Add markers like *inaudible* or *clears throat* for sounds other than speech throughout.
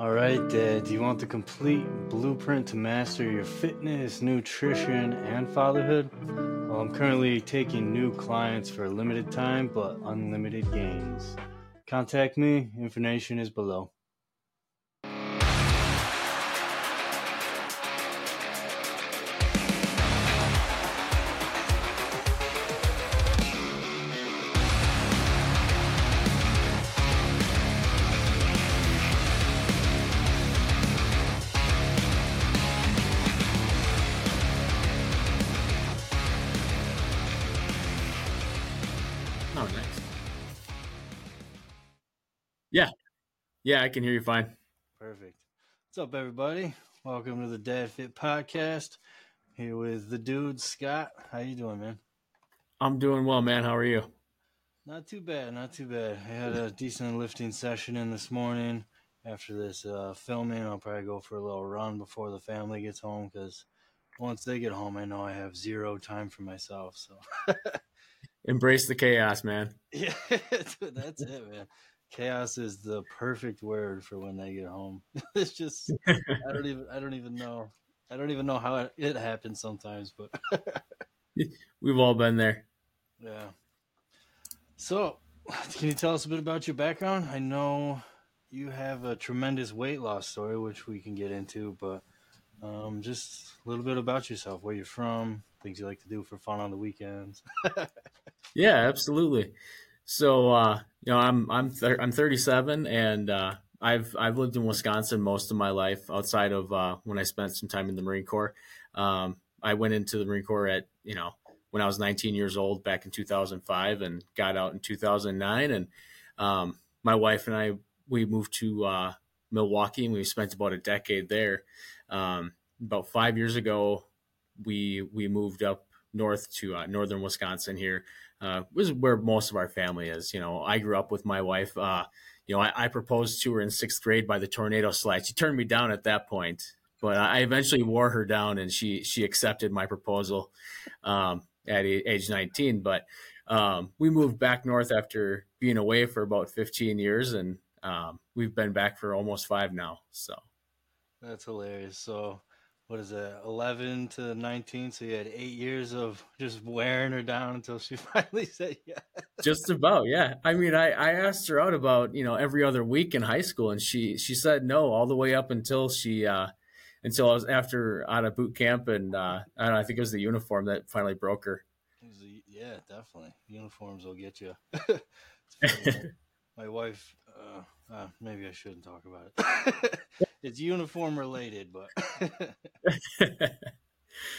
All right, Dad, do you want the complete blueprint to master your fitness, nutrition, and fatherhood? Well, I'm currently taking new clients for a limited time but unlimited gains. Contact me, information is below. Yeah, I can hear you fine. Perfect. What's up, everybody? Welcome to the Dad Fit Podcast. Here with the dude Scott. How you doing, man? I'm doing well, man. How are you? Not too bad, not too bad. I had a decent lifting session in this morning. After this uh, filming, I'll probably go for a little run before the family gets home because once they get home, I know I have zero time for myself. So, *laughs* Embrace the chaos, man. yeah, *laughs* that's it, man. Chaos is the perfect word for when they get home. *laughs* it's just *laughs* I don't even I don't even know I don't even know how it, it happens sometimes, but *laughs* We've all been there. Yeah. So, can you tell us a bit about your background? I know you have a tremendous weight loss story, which we can get into, but um, just a little bit about yourself, where you're from, things you like to do for fun on the weekends. Yeah, absolutely. So, uh, you know, I'm I'm I'm 37, and uh, I've I've lived in Wisconsin most of my life, outside of uh, when I spent some time in the Marine Corps. Um, I went into the Marine Corps at you know when I was 19 years old back in 2005, and got out in 2009. And um, my wife and I we moved to uh, Milwaukee, and we spent about a decade there. Um, about five years ago, we we moved up north to uh, northern Wisconsin here uh, was where most of our family is. You know, I grew up with my wife. Uh, you know, I, I, proposed to her in sixth grade by the tornado slide. She turned me down at that point, but I eventually wore her down, and she she accepted my proposal um, at age 19. But um, we moved back north after being away for about 15 years, and um, we've been back for almost five now. So that's hilarious. So what is it, 11 to 19? So you had eight years of just wearing her down until she *laughs* finally said yes. Just about, yeah. I mean, I, I asked her out about, you know, every other week in high school and she, she said no all the way up until she, uh, until I was after out of boot camp. And, uh, I don't know, I think it was the uniform that finally broke her. yeah, definitely. Uniforms will get you. *laughs* *laughs* my wife, uh, uh, maybe I shouldn't talk about it. *laughs* it's uniform related, but *laughs*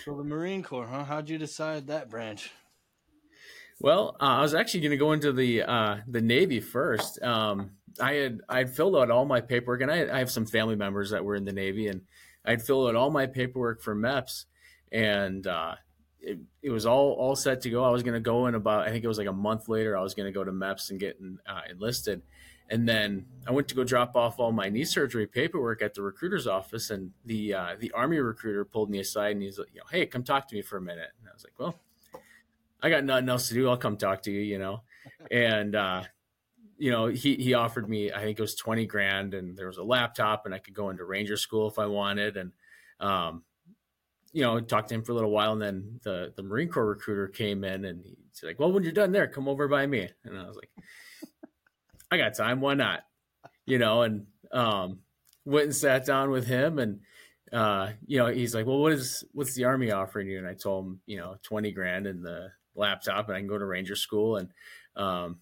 so the Marine Corps, huh? How'd you decide that branch? Well, uh, I was actually going to go into the uh, the Navy first. Um, I had I had filled out all my paperwork, and I, I, have some family members that were in the Navy, and I'd filled out all my paperwork for MEPS, and uh, it, it, was all all set to go. I was going to go in about I think it was like a month later. I was going to go to MEPS and get uh, enlisted, and then I went to go drop off all my knee surgery paperwork at the recruiter's office, and the uh, the army recruiter pulled me aside and he's like, you know, "Hey, come talk to me for a minute." And I was like, "Well, I got nothing else to do. I'll come talk to you," you know. and uh, you know, he he offered me, I think it was twenty grand, and there was a laptop, and I could go into Ranger School if I wanted, and um, you know, talked to him for a little while, and then the the Marine Corps recruiter came in, and he's like, "Well, when you're done there, come over by me." And I was like. I got time. Why not? You know, and um, went and sat down with him, and uh, you know, he's like, "Well, what is what's the army offering you?" And I told him, you know, twenty grand and the laptop, and I can go to Ranger School, and um,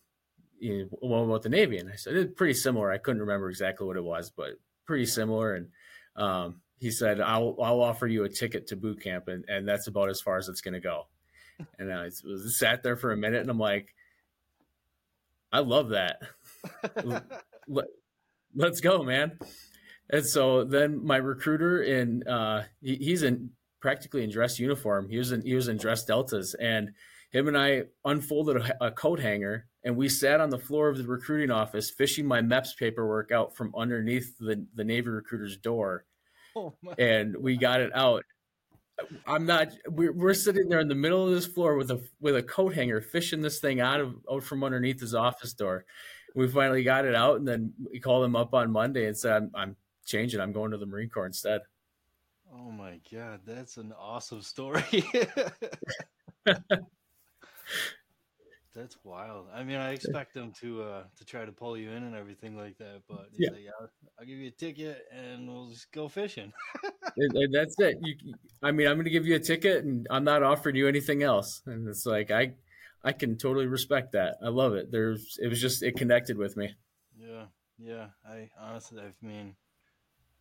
you know, what about the Navy? And I said, "It's pretty similar." I couldn't remember exactly what it was, but pretty similar. And um, he said, "I'll I'll offer you a ticket to boot camp, and and that's about as far as it's going to go." And I was, sat there for a minute, and I'm like, "I love that." *laughs* Let, us go, man. And so then my recruiter in uh, he, he's in practically in dress uniform. He was in he was in dress deltas, and him and I unfolded a, a coat hanger, and we sat on the floor of the recruiting office, fishing my MEPS paperwork out from underneath the the Navy recruiter's door, *laughs* oh and we got it out. I'm not. We're, we're sitting there in the middle of this floor with a with a coat hanger, fishing this thing out of out from underneath his office door we finally got it out, and then we called him up on Monday and said, "I'm, I'm change it. I'm going to the Marine Corps instead. Oh my god, that's an awesome story. *laughs* that's wild. I mean, I expect them to uh to try to pull you in and everything like that, but Yeah. like, I'll, I'll give you a ticket and we'll just go fishing. *laughs* That's it. You, I mean, I'm going to give you a ticket, and I'm not offering you anything else. And it's like I, I can totally respect that. I love it. There's, it was just it connected with me. Yeah, yeah. I honestly, I mean,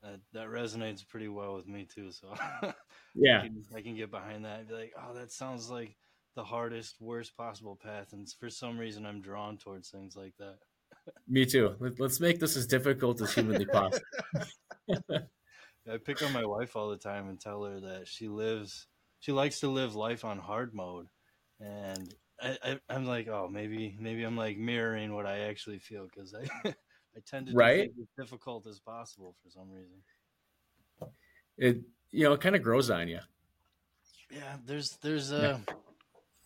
that that resonates pretty well with me too. So *laughs* Yeah, I, can, I can get behind that and be like, oh, that sounds like the hardest, worst possible path, and for some reason, I'm drawn towards things like that. me too. Let, let's make this as difficult as humanly possible. *laughs* *laughs* I pick on my wife all the time and tell her that she lives, she likes to live life on hard mode, and I, I, I'm like, oh, maybe, maybe I'm like mirroring what I actually feel because I, *laughs* I tend to Right. as difficult as possible for some reason. It, you know, it kind of grows on you. Yeah, there's there's uh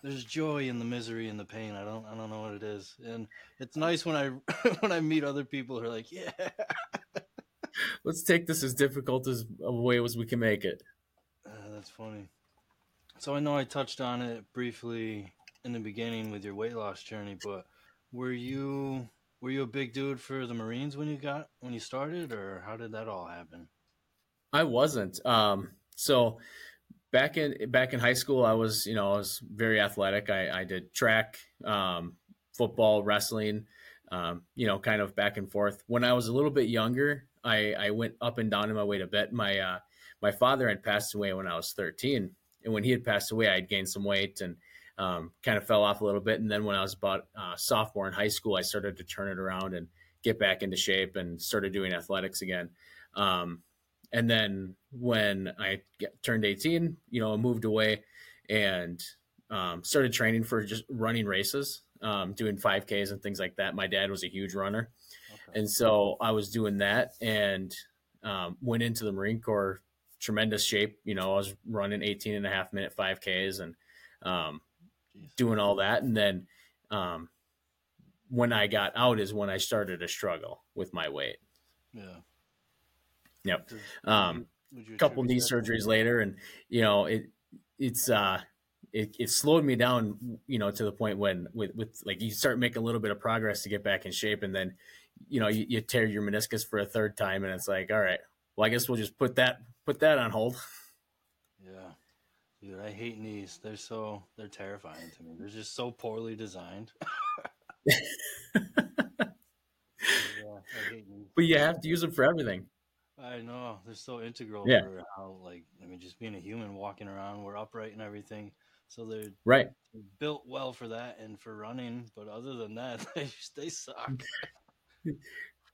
there's joy in the misery and the pain. I don't I don't know what it is, and it's nice when I *laughs* when I meet other people who are like, yeah, *laughs* Let's take this as difficult as a way as we can make it. Uh, that's funny. So I know I touched on it briefly in the beginning with your weight loss journey, but were you were you a big dude for the Marines when you got when you started, or how did that all happen? I wasn't. Um, so back in back in high school, I was you know I was very athletic. I, I did track, um, football, wrestling, um, you know, kind of back and forth. When I was a little bit younger, I, I went up and down in my weight a bit. My uh, my father had passed away when I was 13, and when he had passed away, I had gained some weight and um, kind of fell off a little bit. And then when I was about uh, sophomore in high school, I started to turn it around and get back into shape and started doing athletics again. Um, and then when I get, turned 18, you know, I moved away and um, started training for just running races, um, doing 5Ks and things like that. My dad was a huge runner. Okay. And so I was doing that and um, went into the Marine Corps, tremendous shape. You know, I was running 18 and a half minute 5Ks and um. Doing all that. And then um, when I got out is when I started to struggle with my weight. Yeah. Yep. Um, would couple knee attribute that- surgeries later and you know it it's uh it, it slowed me down you know to the point when with with like you start making a little bit of progress to get back in shape and then you know you, you tear your meniscus for a third time and it's like all right well i guess we'll just put that put that on hold. *laughs* Dude, I hate knees. They're so they're terrifying to me. They're just so poorly designed. *laughs* yeah, I hate knees. but you have to use them for everything I know they're so integral Yeah. for how, like, I mean, just being a human walking around, we're upright and everything. So they're right built well for that and for running. But other than that, *laughs* they they suck.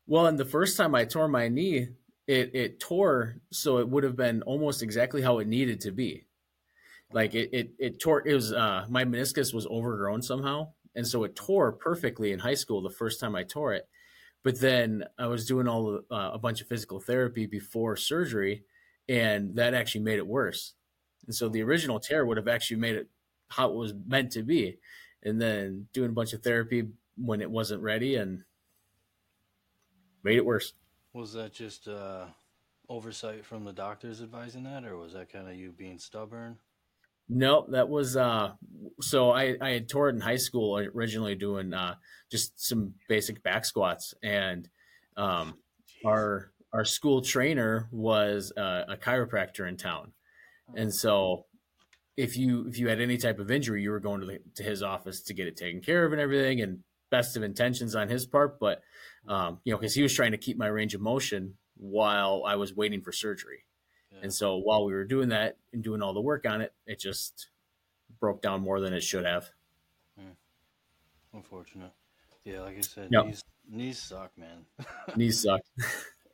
well and the first time i tore my knee it it tore so it would have been almost exactly how it needed to be like it it, it tore it was uh my meniscus was overgrown somehow and so it tore perfectly in high school the first time i tore it. But then i was doing all uh, a bunch of physical therapy before surgery and that actually made it worse. And so the original tear would have actually made it how it was meant to be. And then doing a bunch of therapy when it wasn't ready and made it worse. Was that just uh, oversight from the doctors advising that, or was that kind of you being stubborn? No, that was uh so I I had toured in high school originally doing uh just some basic back squats and um our our school trainer was uh, a chiropractor in town. And so if you if you had any type of injury, you were going to the, to his office to get it taken care of and everything and best of intentions on his part, but um you know cuz he was trying to keep my range of motion while I was waiting for surgery. Yeah. And so while we were doing that and doing all the work on it, it just broke down more than it should have. Hmm. Unfortunate. Yeah, like I said, Yep. knees knees suck, man. *laughs* Knees suck.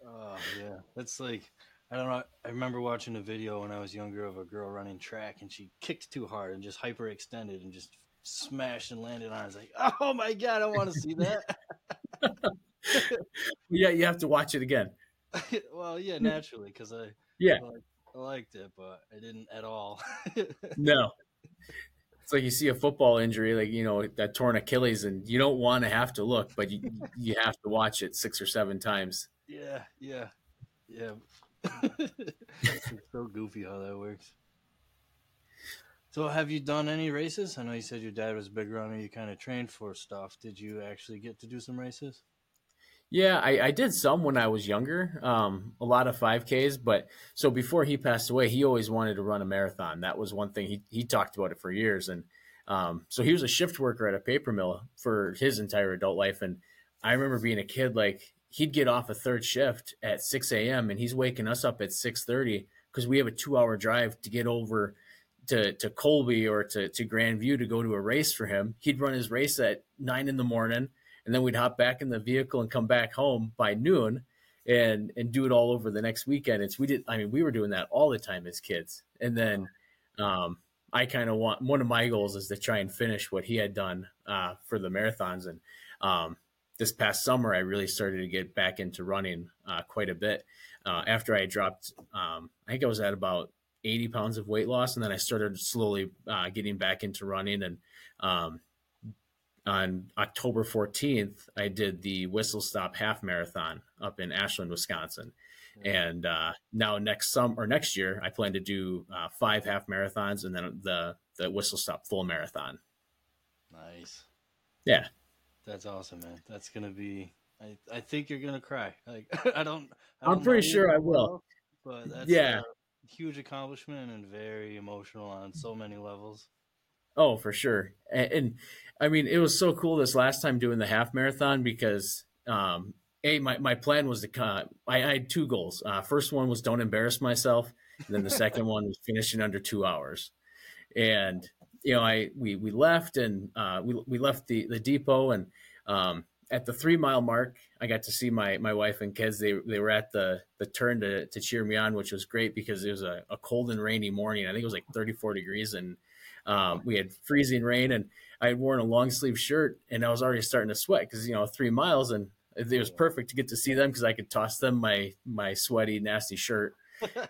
Oh yeah, that's like I don't know. I remember watching a video when I was younger of a girl running track, and she kicked too hard and just hyperextended and just smashed and landed on. it. I was like, *laughs* oh my god, I want to see that. *laughs* yeah, you have to watch it again. well, yeah, naturally, because I Yeah. I liked it, but I didn't at all. *laughs* No. It's like you see a football injury, like you know that torn Achilles, and you don't want to have to look, but you *laughs* you have to watch it six or seven times. yeah, yeah. Yeah. *laughs* it's so goofy how that works. So, have you done any races? I know you said your dad was a big runner. You kind of trained for stuff. Did you actually get to do some races? Yeah, I, I did some when I was younger, um, a lot of 5Ks. But so before he passed away, he always wanted to run a marathon. That was one thing he, he talked about it for years. And um, so he was a shift worker at a paper mill for his entire adult life. And I remember being a kid, like he'd get off a third shift at 6 a.m. and he's waking us up at 6:30 because we have a two-hour drive to get over to, to Colby or to, to Grandview to go to a race for him. He'd run his race at nine in the morning, and then we'd hop back in the vehicle and come back home by noon and and do it all over the next weekend. It's we did I mean we were doing that all the time as kids. And then um, I kind of want one of my goals is to try and finish what he had done uh, for the marathons and um, this past summer, I really started to get back into running uh, quite a bit. Uh, after I dropped, um, I think I was at about 80 pounds of weight loss, and then I started slowly uh, getting back into running. And um, on October 14th, I did the Whistle Stop Half Marathon up in Ashland, Wisconsin. Mm-hmm. And uh, now next summer or next year, I plan to do uh, five half marathons and then the the Whistle Stop Full Marathon. Nice. Yeah, that's awesome, man. That's gonna be. I, I think you're gonna cry. *laughs* Like I don't. I am pretty sure I will. Well, but that's yeah, huge accomplishment and very emotional on so many levels. Oh, for sure. And, and, I mean, it was so cool this last time doing the half marathon because um, a my, my plan was to uh, I, I, had two goals. Uh, first one was don't embarrass myself, and then the *laughs* second one was finishing under two hours. And you know, I we we left and uh, we we left the the depot and um, at the three mile mark, I got to see my my wife and kids. They they were at the the turn to to cheer me on, which was great because it was a, a cold and rainy morning. I think it was like 34 degrees and um, we had freezing rain and I had worn a long sleeve shirt and I was already starting to sweat because you know three miles and it was perfect to get to see them because I could toss them my my sweaty nasty shirt.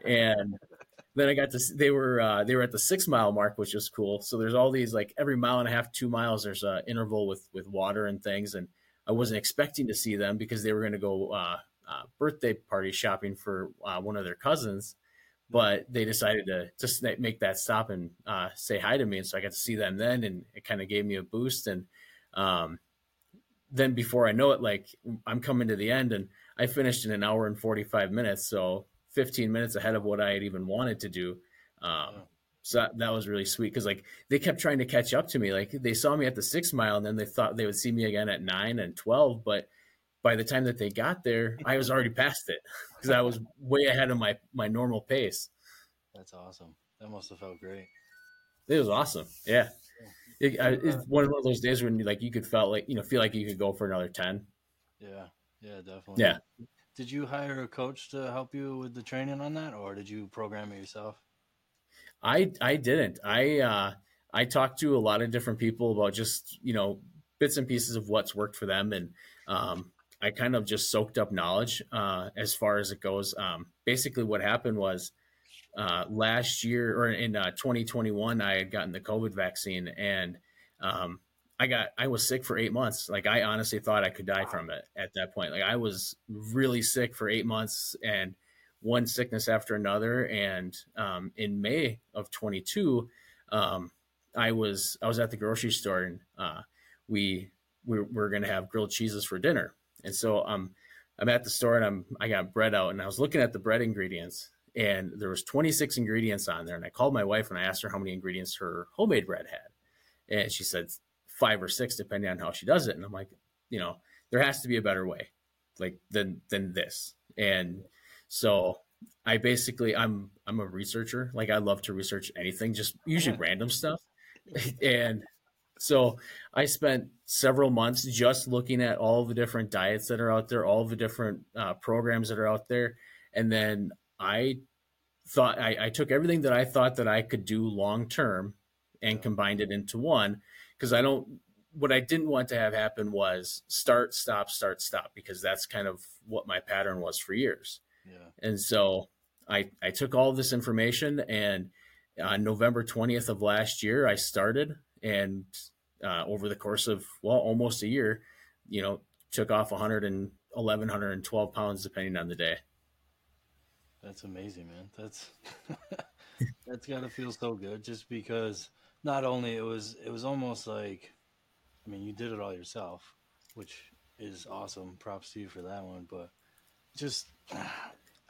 And *laughs* then I got to they were uh, they were at the six mile mark, which was cool. So there's all these like every mile and a half, two miles, there's a interval with with water and things, and I wasn't expecting to see them because they were going to go uh, uh, birthday party shopping for uh, one of their cousins, but they decided to just make that stop and uh, say hi to me, and so I got to see them then, and it kind of gave me a boost. And um, then before I know it, like I'm coming to the end, and I finished in an hour and 45 minutes, so 15 minutes ahead of what I had even wanted to do. Um, so that, that, was really sweet because like they kept trying to catch up to me. Like they saw me at the six mile and then they thought they would see me again at nine and 12. But by the time that they got there, I was already past it because I was *laughs* way ahead of my, my normal pace. That's awesome. That must have felt great. It was awesome. Yeah. It, I, it's one of those days when you like you could felt like you know feel like you could go for another 10 yeah yeah definitely yeah did you hire a coach to help you with the training on that, or did you program it yourself? I I didn't. I uh, I talked to a lot of different people about just you know bits and pieces of what's worked for them, and um, I kind of just soaked up knowledge uh, as far as it goes. Um, basically, what happened was uh, last year or in uh, 2021, I had gotten the COVID vaccine, and um, I got I was sick for eight months. Like I honestly thought I could die from it at that point. Like I was really sick for eight months and one sickness after another. And um, in May of 22, um, I was I was at the grocery store and uh, we we we're gonna have grilled cheeses for dinner. And so um, I'm at the store and I'm I got bread out and I was looking at the bread ingredients and there was 26 ingredients on there. And I called my wife and I asked her how many ingredients her homemade bread had. And she said five or six depending on how she does it. And i'm like you know there has to be a better way like than than this. And so i basically i'm i'm a researcher. Like i love to research anything just usually random stuff. And so i spent several months just looking at all the different diets that are out there all the different uh, programs that are out there and then i thought I, I took everything that i thought that i could do long term and combined it into one because I don't. What I didn't want to have happen was start, stop, start, stop, because that's kind of what my pattern was for years. Yeah. And so I I took all this information and on November 20th of last year I started and uh, over the course of well almost a year, you know, took off 111, 112 pounds depending on the day. That's amazing, man. That's *laughs* that's got to feel so good just because not only it was it was almost like I mean, you did it all yourself, which is awesome. Props to you for that one, but just *sighs*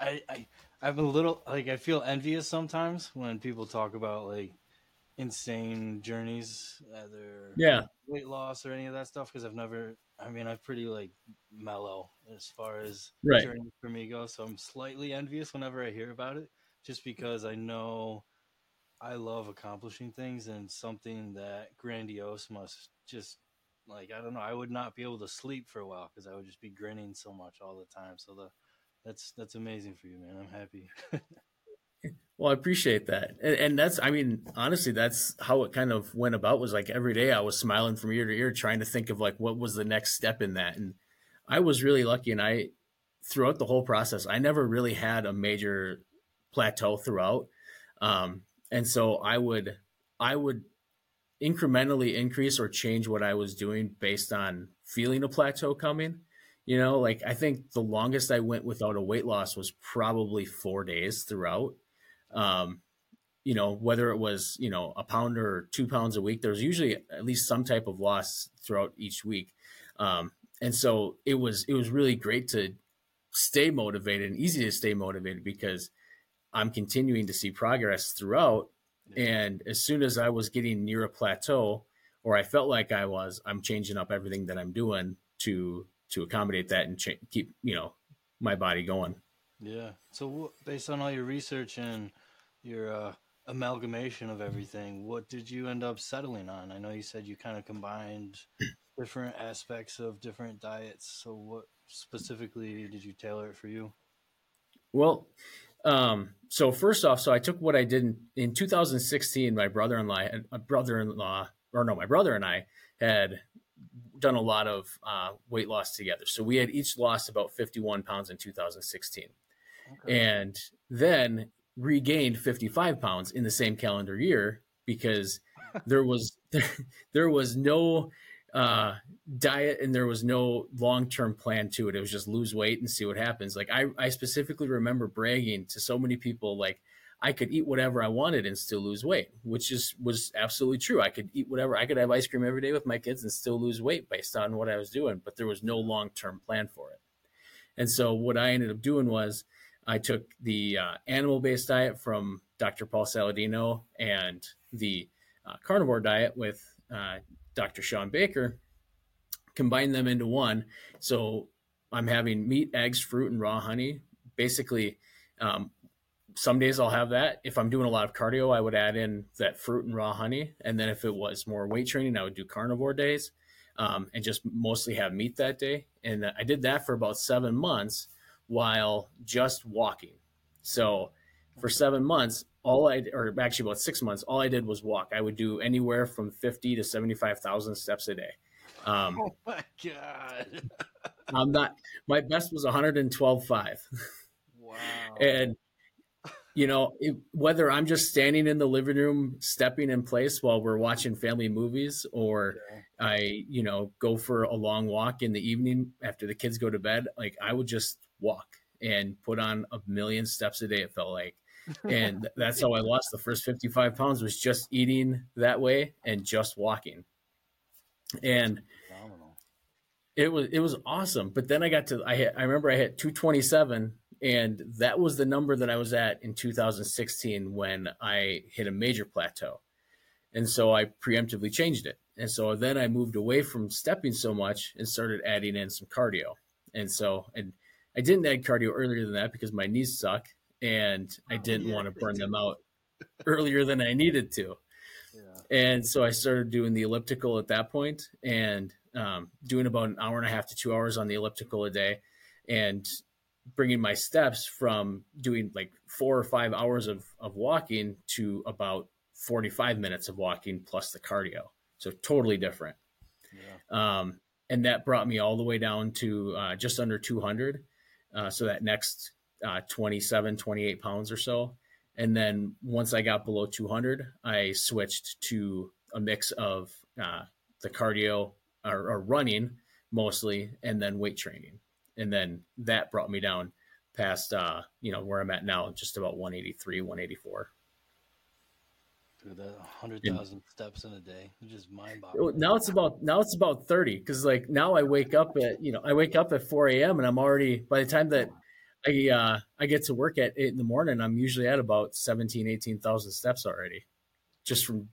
I I I'm a little like I feel envious sometimes when people talk about like insane journeys, either yeah weight loss or any of that stuff because I've never. I mean, I'm pretty like mellow as far as right. journey for me goes, so I'm slightly envious whenever I hear about it, just because I know I love accomplishing things and something that grandiose must just like I don't know. I would not be able to sleep for a while because I would just be grinning so much all the time. So the that's that's amazing for you, man. I'm happy. *laughs* Well, I appreciate that. And, and, that's, I mean, honestly, that's how it kind of went about was like every day I was smiling from ear to ear, trying to think of like what was the next step in that. And I was really lucky. And I, throughout the whole process, I never really had a major plateau throughout. Um, and so I would, I would incrementally increase or change what I was doing based on feeling a plateau coming. You know, like I think the longest I went without a weight loss was probably four days throughout um, you know, whether it was, you know, a pound or two pounds a week, there was usually at least some type of loss throughout each week. Um, and so it was, it was really great to stay motivated and easy to stay motivated because I'm continuing to see progress throughout. And as soon as I was getting near a plateau or I felt like I was, I'm changing up everything that I'm doing to, to accommodate that and ch- keep, you know, my body going. Yeah. So, based on all your research and your uh, amalgamation of everything, what did you end up settling on? I know you said you kind of combined *clears throat* different aspects of different diets. So, what specifically did you tailor it for you? Well, um, so first off, so I took what I did in, in 2016. My brother-in-law, a brother-in-law, or no, my brother and I had done a lot of uh, weight loss together. So we had each lost about 51 pounds in 2016 okay. and then regained 55 pounds in the same calendar year because *laughs* there was *laughs* there was no uh, diet and there was no long-term plan to it it was just lose weight and see what happens like i i specifically remember bragging to so many people like I could eat whatever I wanted and still lose weight, which is was absolutely true. I could eat whatever. I could have ice cream every day with my kids and still lose weight based on what I was doing, but there was no long term plan for it. And so what I ended up doing was I took the uh, animal based diet from Dr. Paul Saladino and the uh, carnivore diet with uh, Dr. Shawn Baker, combined them into one. So I'm having meat, eggs, fruit, and raw honey. Basically, um, some days I'll have that. If I'm doing a lot of cardio, I would add in that fruit and raw honey. And then if it was more weight training, I would do carnivore days um, and just mostly have meat that day. And I did that for about seven months while just walking. So for seven months, all I or actually about six months, all I did was walk. I would do anywhere from fifty to seventy five thousand steps a day. Um, oh my god! *laughs* I'm not. My best was one hundred and twelve five. Wow! and you know, it, whether I'm just standing in the living room, stepping in place while we're watching family movies, or okay. I, you know, go for a long walk in the evening after the kids go to bed, like I would just walk and put on a million steps a day. It felt like, and *laughs* that's how I lost the first 55 pounds was just eating that way and just walking. And it was it was awesome. But then I got to I hit, I remember I hit 227 and that was the number that I was at in 2016 when I hit a major plateau. And so I preemptively changed it. And so then I moved away from stepping so much and started adding in some cardio. And so, and I didn't add cardio earlier than that because my knees suck and I oh, didn't yeah, want to burn them out *laughs* earlier than I needed to. Yeah. And so I started doing the elliptical at that point and um, doing about an hour and a half to two hours on the elliptical a day and bringing my steps from doing like four or five hours of, of walking to about 45 minutes of walking plus the cardio. So totally different. Yeah. Um, and that brought me all the way down to uh, just under 200 uh, so that next uh, 27, 28 pounds or so. And then once I got below 200, I switched to a mix of uh, the cardio or, or, running mostly, and then weight training. And then that brought me down past uh, you know where I'm at now, just about 183, 184. Dude, that hundred thousand steps in a day, it's just mind boggling. Now it's about now it's about 30 because like now I wake up at you know I wake up at 4 a.m. and I'm already by the time that I uh, I get to work at eight in the morning, I'm usually at about 17, 18,000 steps already, just from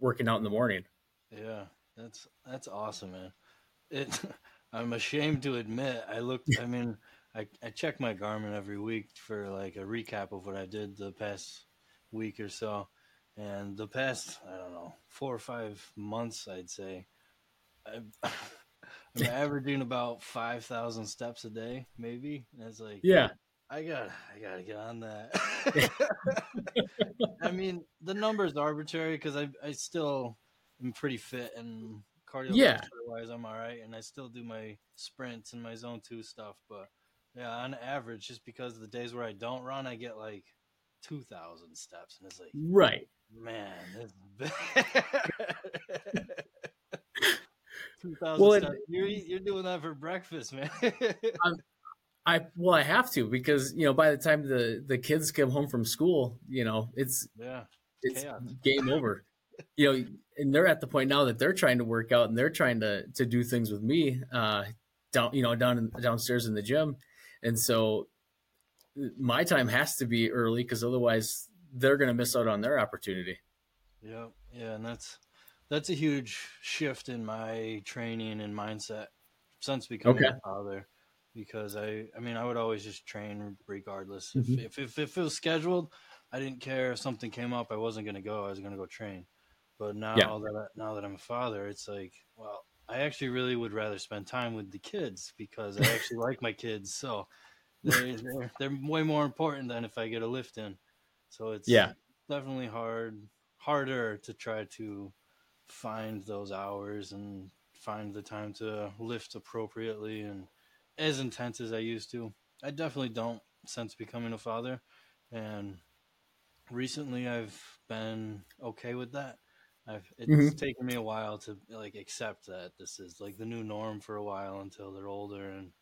working out in the morning. Yeah, that's that's awesome, man. It. *laughs* I'm ashamed to admit, I looked. I mean, I I check my Garmin every week for like a recap of what I did the past week or so, and the past I don't know four or five months, I'd say. I'm, *laughs* I'm *laughs* averaging about five thousand steps a day, maybe. And it's like, yeah, I got I got to get on that. *laughs* I mean, the number's are arbitrary because I I still am pretty fit and cardiovascular Yeah. wise, I'm all right, and I still do my sprints and my zone two stuff. But yeah, on average, just because of the days where I don't run, I get like two thousand steps, and it's like, right. man, this is bad. *laughs* Two thousand Well, it- steps. You're you're doing that for breakfast, man. *laughs* I well, I have to because you know by the time the the kids come home from school, you know it's yeah, it's Chaos. game over. You know, and they're at the point now that they're trying to work out and they're trying to to do things with me uh, down you know down in, downstairs in the gym, and so my time has to be early because otherwise they're going to miss out on their opportunity. Yeah, yeah, and that's that's a huge shift in my training and mindset since becoming Okay. a father. Because I, I mean, I would always just train regardless. If, Mhm. if, if if it was scheduled, I didn't care if something came up. I wasn't gonna go. I was gonna go train. But now Yeah. that I, now that I'm a father, it's like, well, I actually really would rather spend time with the kids because I *laughs* actually like my kids. So they're, they're they're way more important than if I get a lift in. So it's Yeah. definitely hard harder to try to find those hours and find the time to lift appropriately and as intense as I used to. I definitely don't since becoming a father and recently I've been okay with that. I've it's Mhm. taken me a while to like accept that this is like the new norm for a while until they're older and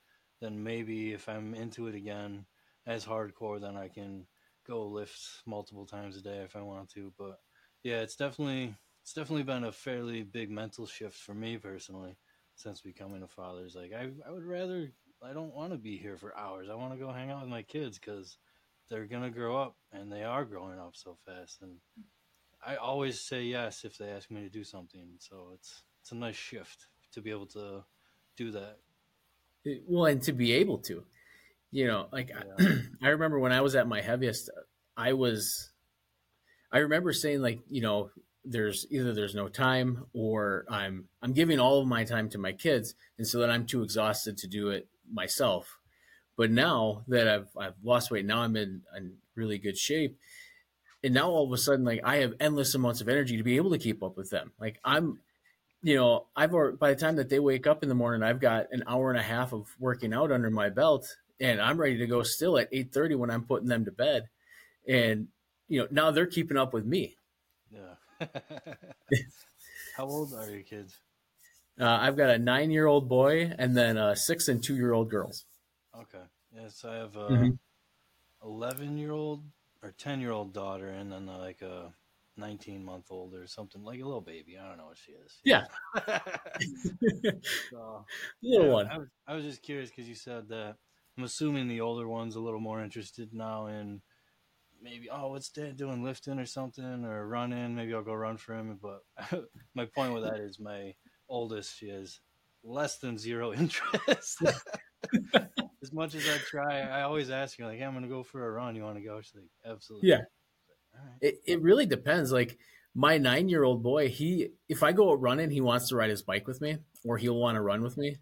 then maybe if I'm into it again as hardcore then I can go lift multiple times a day if I want to. But yeah, it's definitely it's definitely been a fairly big mental shift for me personally since becoming a father. It's like I I would rather I don't want to be here for hours. I want to go hang out with my kids because they're gonna grow up and they are growing up so fast. And I always say yes if they ask me to do something. So it's it's a nice shift to be able to do that. Eh, well and to be able to you know like I, *clears throat* I remember when i was at my heaviest i was i remember saying like you know there's either there's no time or i'm i'm giving all of my time to my kids and so that i'm too exhausted to do it myself but now that i've i've lost weight now i'm in, in really good shape and now all of a sudden like i have endless amounts of energy to be able to keep up with them like i'm you know, I've already, by the time that they wake up in the morning, I've got an hour and a half of working out under my belt, and I'm ready to go still at eight thirty when I'm putting them to bed, and you know now they're keeping up with me. Yeah. *laughs* How old are your kids? Uh, I've got a nine year old boy and then a six and two year old girls. Okay. Yes, I have a Mhm. eleven year old or ten year old daughter, and then uh, like a nineteen month old or something, like a little baby. I don't know what she is. Yeah. *laughs* so, *laughs* Little yeah, one. I was, I was just curious because you said that. I'm assuming the older one's a little more interested now in maybe, oh, what's dad doing, lifting or something, or running? Maybe I'll go run for him. But *laughs* my point with that is my oldest, she has less than zero interest. As much as I try, I always ask her, like, hey, I'm going to go for a run. You want to go? She's like, absolutely. Yeah. Right. It, it really depends. Like my nine year old boy, he if I go out running, he wants to ride his bike with me, or he'll want to run with me.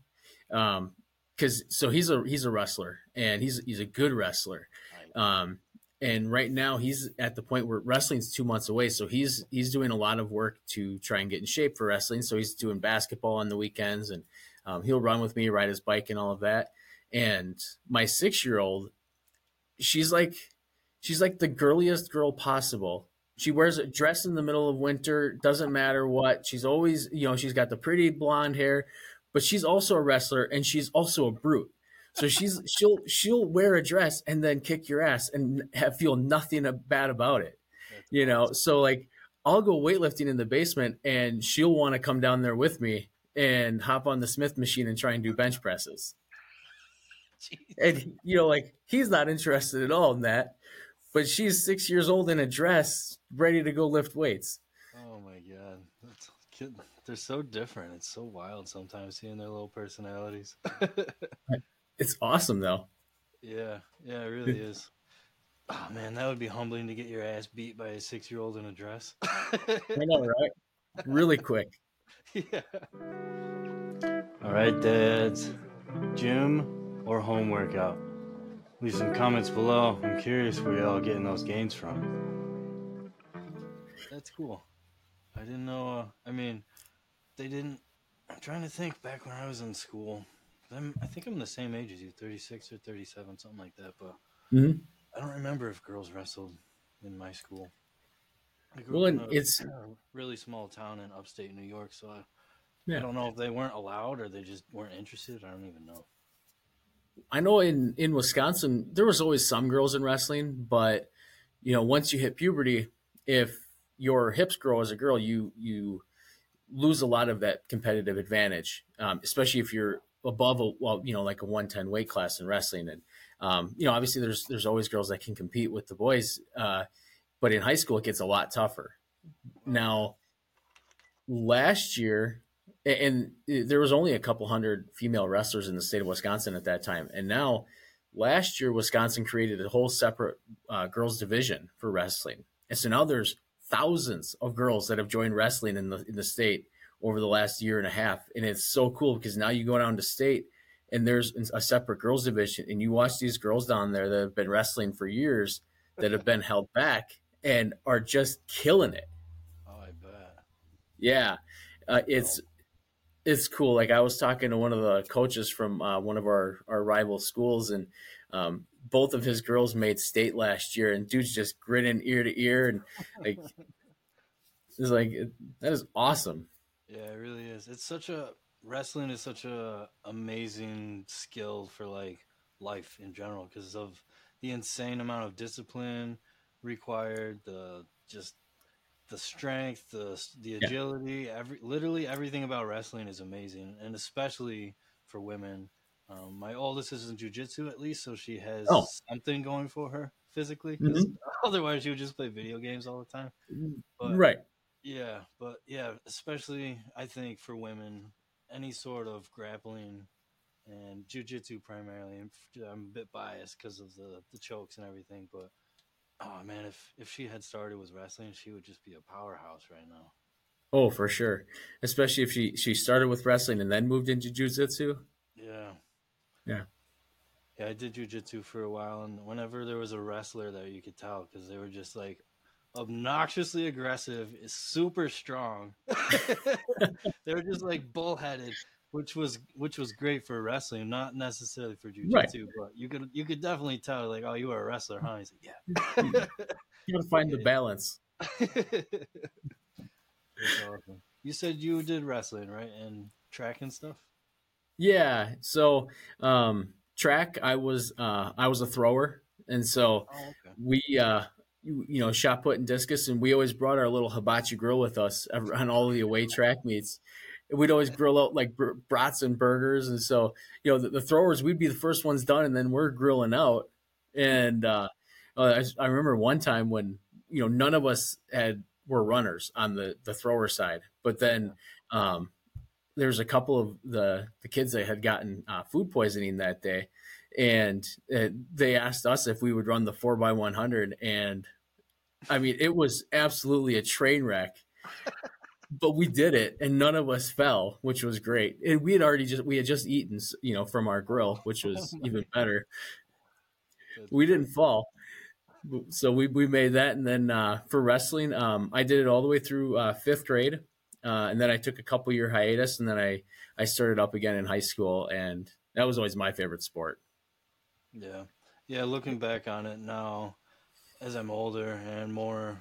Um, because so he's a he's a wrestler and he's he's a good wrestler. Um, and right now he's at the point where wrestling's two months away, so he's he's doing a lot of work to try and get in shape for wrestling. So he's doing basketball on the weekends, and um, he'll run with me, ride his bike, and all of that. And my six year old, she's like she's like the girliest girl possible. She wears a dress in the middle of winter, doesn't matter what. She's always, you know, she's got the pretty blonde hair, but she's also a wrestler and she's also a brute. So she's *laughs* she'll she'll wear a dress and then kick your ass and have, feel nothing bad about it. That's You know, awesome. so like I'll go weightlifting in the basement and she'll want to come down there with me and hop on the Smith machine and try and do bench presses. And you know, like he's not interested at all in that, but she's six years old in a dress, ready to go lift weights. Oh my god, That's, they're so different. It's so wild sometimes seeing their little personalities. *laughs* It's awesome though. yeah, yeah, it really is. Oh man, that would be humbling to get your ass beat by a six-year-old in a dress. I know, right? Really quick. *laughs* yeah. All right, dads, gym or home workout? Leave some comments below. I'm curious where y'all getting those gains from. That's cool. I didn't know. Uh, I mean, they didn't. I'm trying to think back when I was in school. I'm, I think I'm the same age as you, 36 or 37, something like that. But Mhm. I don't remember if girls wrestled in my school. I grew Well, in a it's- a really small town in upstate New York, so I, Yeah. I don't know if they weren't allowed or they just weren't interested. I don't even know. I know in in Wisconsin there was always some girls in wrestling, but you know once you hit puberty, if your hips grow as a girl, you you lose a lot of that competitive advantage, um, especially if you're above a well, you know, like a one ten weight class in wrestling, and um, you know obviously there's there's always girls that can compete with the boys, uh, but in high school it gets a lot tougher. Now, last year, and there was only a couple hundred female wrestlers in the state of Wisconsin at that time, and now last year Wisconsin created a whole separate uh, girls division for wrestling, and so now there's thousands of girls that have joined wrestling in the in the state over the last year and a half, and it's so cool because now you go down to state and there's a separate girls division, and you watch these girls down there that have been wrestling for years that have been held back and are just killing it. Oh, I bet. Yeah, uh, it's it's cool. Like I was talking to one of the coaches from uh, one of our our rival schools, and um, both of his girls made state last year, and dude's just grinning ear to ear, and like *laughs* it's like it, that is awesome. Yeah, it really is. It's such a wrestling is such a amazing skill for like life in general because of the insane amount of discipline required, the just the strength, the the agility, every literally everything about wrestling is amazing, and especially for women. Um, my oldest is in jujitsu at least, so she has Oh. something going for her physically. 'cause *laughs* Otherwise, she would just play video games all the time. But right. yeah, but yeah, especially I think for women, any sort of grappling and jujitsu primarily. I'm a bit biased because of the the chokes and everything, but oh man, if if she had started with wrestling, she would just be a powerhouse right now. Oh, for sure. Especially if she she started with wrestling and then moved into jujitsu. Yeah. Yeah. Yeah, I did jujitsu for a while, and whenever there was a wrestler there, you could tell because they were just like obnoxiously aggressive, is super strong. *laughs* they were just like bullheaded, which was which was great for wrestling, not necessarily for jujitsu, Right. but you could you could definitely tell like, oh, you are a wrestler, huh? He's like, *laughs* yeah. You gotta find the balance. *laughs* Awesome. You said you did wrestling, right? And track and stuff. Yeah. So um, track, I was uh, I was a thrower, and so Oh, okay. we uh, you, you know shot put and discus, and we always brought our little hibachi grill with us on all the away track meets. And We'd always grill out like br- brats and burgers, and so you know the, the throwers we'd be the first ones done, and then we're grilling out. And uh, uh, I, I remember one time when you know none of us had were runners on the the thrower side, but then um, there's a couple of the the kids that had gotten uh, food poisoning that day, and uh, they asked us if we would run the four by one hundred, and I mean it was absolutely a train wreck. *laughs* But we did it, and none of us fell, which was great. And we had already just we had just eaten, you know, from our grill, which *laughs* was even better. We didn't fall, so we we made that. And then uh, for wrestling, um, I did it all the way through uh, fifth grade, uh, and then I took a couple year hiatus, and then I I started up again in high school, and that was always my favorite sport. Yeah. Yeah, looking back on it now, as I'm older and more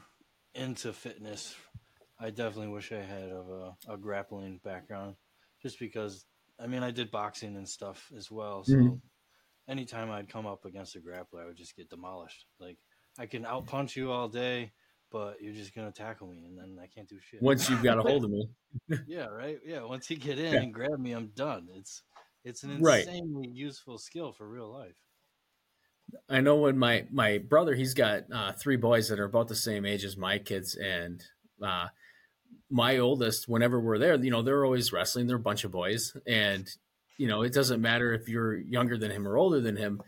into fitness, I definitely wish I had of a, a grappling background. Just because, I mean, I did boxing and stuff as well, so Mhm. anytime I'd come up against a grappler, I would just get demolished. Like I can out punch you all day, but you're just gonna tackle me, and then I can't do shit. Once you've got a *laughs* hold of me. *laughs* yeah, right. Yeah, once you get in yeah. and grab me, I'm done. It's it's an insanely right. useful skill for real life. I know when my my brother, he's got uh, three boys that are about the same age as my kids, and uh, my oldest, whenever we're there, you know, they're always wrestling. They're a bunch of boys, and you know, it doesn't matter if you're younger than him or older than him.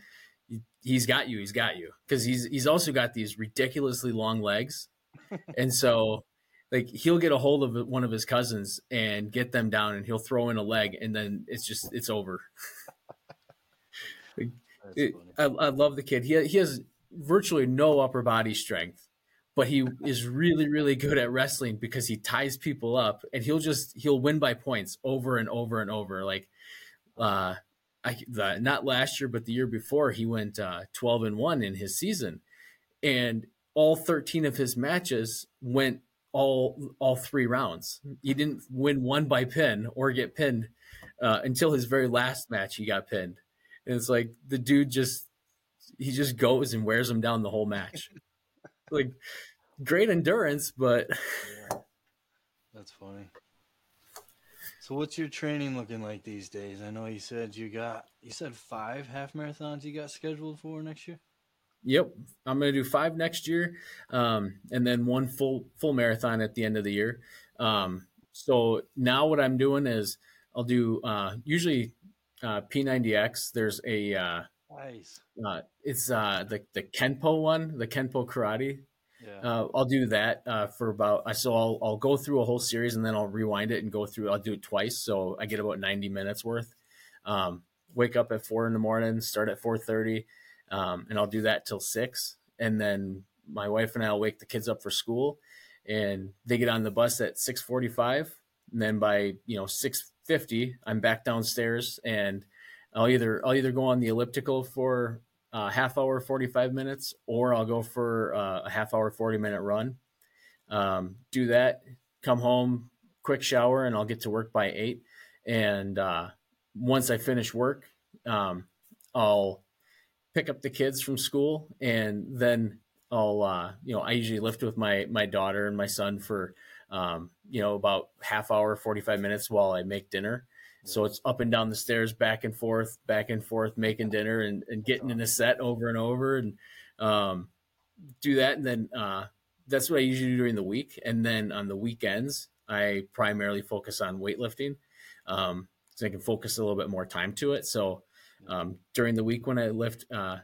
He's got you. He's got you because he's he's also got these ridiculously long legs, *laughs* and so like he'll get a hold of one of his cousins and get them down, and he'll throw in a leg, and then it's just it's over. *laughs* it, I, I love the kid. He he has virtually no upper body strength, but he is really really good at wrestling because he ties people up, and he'll just he'll win by points over and over and over. Like uh, I, the, not last year, but the year before, he went uh, 12 and one in his season, and all 13 of his matches went all all three rounds. He didn't win one by pin or get pinned uh, until his very last match. He got pinned, and it's like the dude just he just goes and wears him down the whole match. *laughs* like great endurance, but yeah. that's funny. So what's your training looking like these days? I know you said you got you said five half marathons you got scheduled for next year. Yep, I'm going to do five next year, um, and then one full full marathon at the end of the year. Um, so now what I'm doing is I'll do uh, usually uh, P90X. There's a uh, nice. Uh, it's uh, the the Kenpo one, the Kenpo Karate yeah. Uh, I'll do that uh, for about. So I'll I'll go through a whole series and then I'll rewind it and go through. I'll do it twice, so I get about ninety minutes worth. Um, wake up at four in the morning, start at four thirty, um, and I'll do that till six. And then my wife and I will wake the kids up for school, and they get on the bus at six forty five. And then by you know six fifty, I'm back downstairs and I'll either I'll either go on the elliptical for uh, half hour, 45 minutes, or I'll go for uh, a half hour, 40 minute run. Um, do that, come home, quick shower, and I'll get to work by eight. And uh, once I finish work, um, I'll pick up the kids from school, and then I'll, uh, you know, I usually lift with my my daughter and my son for, um, you know, about half hour, 45 minutes while I make dinner so it's up and down the stairs, back and forth, back and forth, making dinner and, and getting in a set over and over and um, do that. And then uh, that's what I usually do during the week. And then on the weekends, I primarily focus on weightlifting um, so I can focus a little bit more time to it. So um, during the week when I lift uh,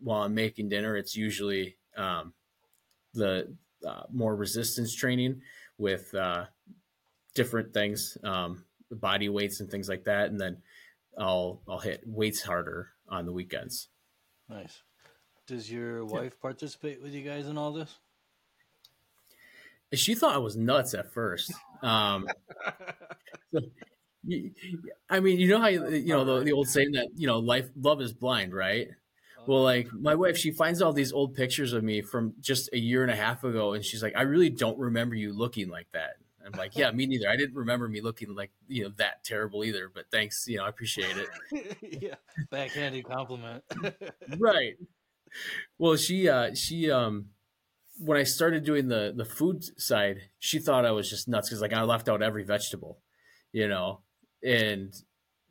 while I'm making dinner, it's usually um, the uh, more resistance training with uh, different things. Um, body weights and things like that, and then I'll I'll hit weights harder on the weekends. Nice. Does your wife yeah. participate with you guys in all this? She thought I was nuts at first. Um, so, I mean, you know how you, you know the, the old saying that you know life love is blind, right? Well, like my wife, she finds all these old pictures of me from just a year and a half ago, and she's like, "I really don't remember you looking like that." I'm like, yeah, me neither. I didn't remember me looking like you know that terrible either. But thanks, you know, I appreciate it. *laughs* yeah, backhanded compliment. *laughs* right. Well, she uh she um when I started doing the the food side, she thought I was just nuts because like I left out every vegetable, you know, and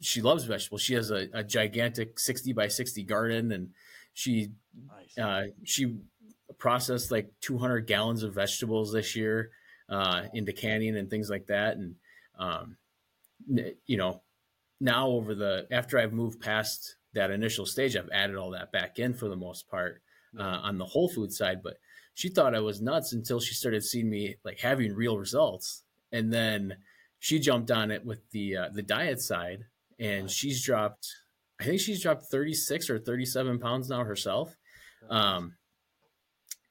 she loves vegetables. She has a, a gigantic sixty by sixty garden, and she nice. uh, she processed like two hundred gallons of vegetables this year uh, into canning and things like that. And, um, you know, now over the, after I've moved past that initial stage, I've added all that back in for the most part uh, on the whole food side. But she thought I was nuts until she started seeing me like having real results. And then she jumped on it with the, uh, the diet side and she's dropped, I think she's dropped 36 or 37 pounds now herself. Um,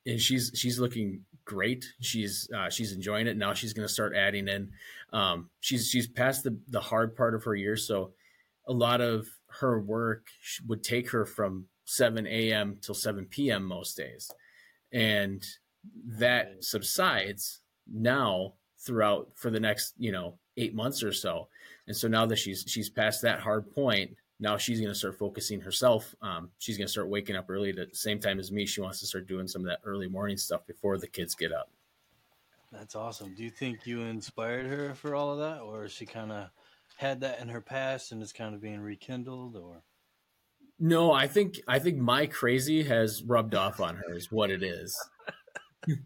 and she's, she's looking great. She's uh, she's enjoying it now. She's going to start adding in. Um, she's she's past the the hard part of her year, so a lot of her work would take her from 7 a.m. till 7 p.m. most days, and that subsides now throughout for the next you know eight months or so. And so now that she's she's past that hard point, now she's going to start focusing herself. Um, she's going to start waking up early at the same time as me. She wants to start doing some of that early morning stuff before the kids get up. That's awesome. Do you think you inspired her for all of that, or she kind of had that in her past and is kind of being rekindled, or? No, I think I think my crazy has rubbed off on her. Is what it is. *laughs* Good.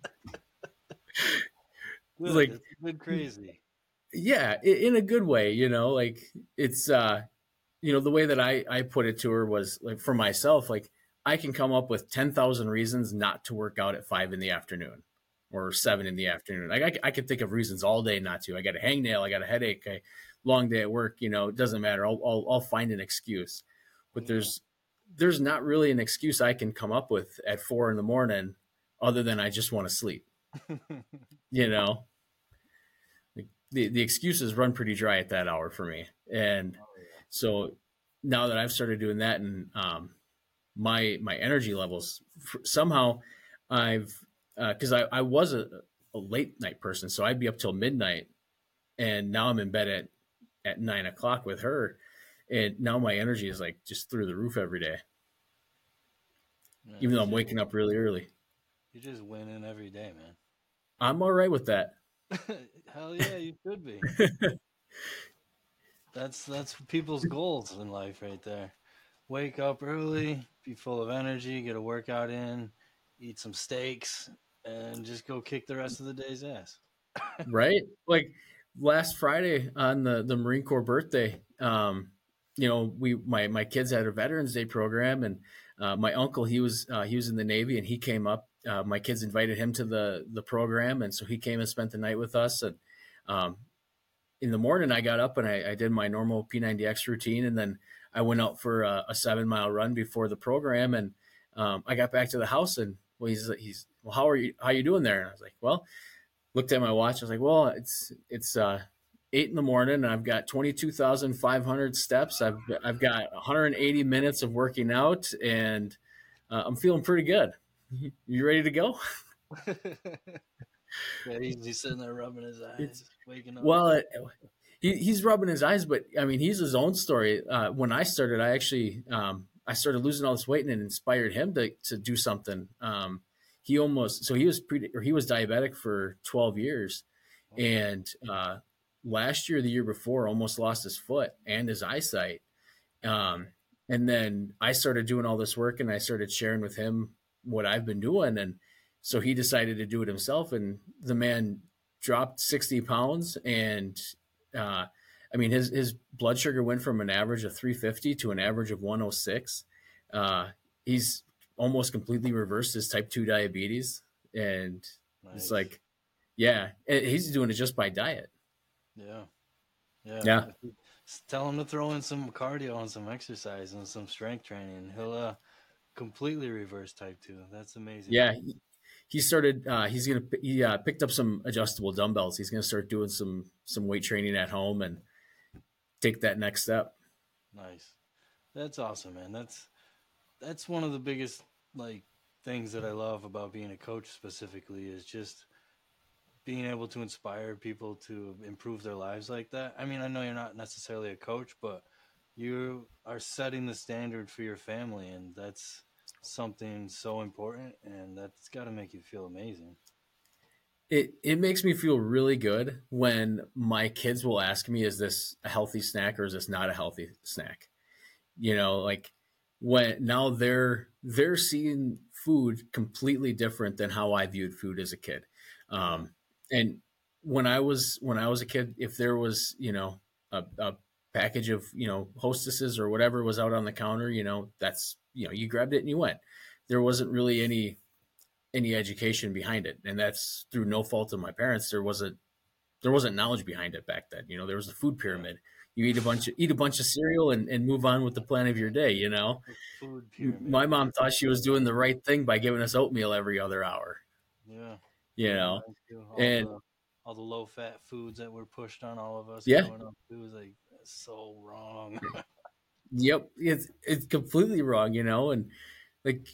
Like- It's good crazy. yeah in a good way you know like it's uh you know the way that i i put it to her was like for myself like i can come up with 10,000 reasons not to work out at 5 in the afternoon or 7 in the afternoon. Like i, I can think of reasons all day not to. I got a hangnail i got a headache I, long day at work you know it doesn't matter. I'll, I'll i'll find an excuse. But there's there's not really an excuse i can come up with at 4 in the morning other than i just want to sleep. *laughs* You know? The the excuses run pretty dry at that hour for me. And so now that i've started doing that and um my my energy levels somehow i've because I, I was a, a late night person so i'd be up till midnight and now i'm in bed at at nine o'clock with her and now my energy is like just through the roof every day even though i'm waking up really early You're just winning every day, man. i'm all right with that *laughs* Hell yeah, you should be. *laughs* That's that's people's goals in life right there. Wake up early, be full of energy, get a workout in, eat some steaks, and just go kick the rest of the day's ass. right? Like last Friday on the the Marine Corps birthday, um, you know, we my my kids had a Veterans Day program, and uh, my uncle he was uh, he was in the Navy, and he came up. Uh, my kids invited him to the the program, and so he came and spent the night with us. And um, in the morning, I got up and I, I did my normal P90X routine, and then I went out for a, a seven mile run before the program, and um, I got back to the house, and well, he's he's well, how are you how you doing there? And I was like, well looked at my watch. I was like, well, it's it's uh, eight in the morning, and I've got twenty two thousand five hundred steps. I've I've got one hundred and eighty minutes of working out, and uh, I'm feeling pretty good. *laughs* You ready to go? *laughs* *laughs* yeah, he's, he's sitting there rubbing his eyes, It's- waking up. Well, it, he, he's rubbing his eyes, but I mean, he's his own story. Uh, when I started, I actually um, I started losing all this weight, and it inspired him to to do something. Um, he almost so he was pre or he was diabetic for twelve years, and uh, last year, the year before, almost lost his foot and his eyesight. Um, and then I started doing all this work, and I started sharing with him what I've been doing, and so he decided to do it himself. And the man dropped sixty pounds, and uh, I mean his his blood sugar went from an average of three fifty to an average of one hundred six. Uh, he's almost completely reversed his type two diabetes, and Nice. it's like, yeah, he's doing it just by diet. yeah, yeah, Yeah. Tell him to throw in some cardio and some exercise and some strength training. He'll uh, completely reverse type two. That's amazing. Yeah, he, started. Uh, he's gonna. He uh, picked up some adjustable dumbbells. He's gonna start doing some some weight training at home and take that next step. Nice. That's awesome, man. That's that's one of the biggest like things that I love about being a coach specifically is just being able to inspire people to improve their lives like that. I mean, I know you're not necessarily a coach, but you are setting the standard for your family and that's something so important and that's got to make you feel amazing. It it makes me feel really good when my kids will ask me, "Is this a healthy snack or is this not a healthy snack?" You know, like when now they're they're seeing food completely different than how I viewed food as a kid. Um, and when I was when I was a kid, if there was you know a, a package of you know hostesses or whatever was out on the counter, you know that's you know you grabbed it and you went. There wasn't really any any education behind it, and that's through no fault of my parents. There wasn't there wasn't knowledge behind it back then. You know, there was a food pyramid. You eat a bunch of eat a bunch of cereal and, and move on with the plan of your day. You know, my mom thought she was doing the right thing by giving us oatmeal every other hour. yeah. You know, all and- the, all the low fat foods that were pushed on all of us Yeah. growing up, it was like so wrong. Yep, it's it's completely wrong, you know. And like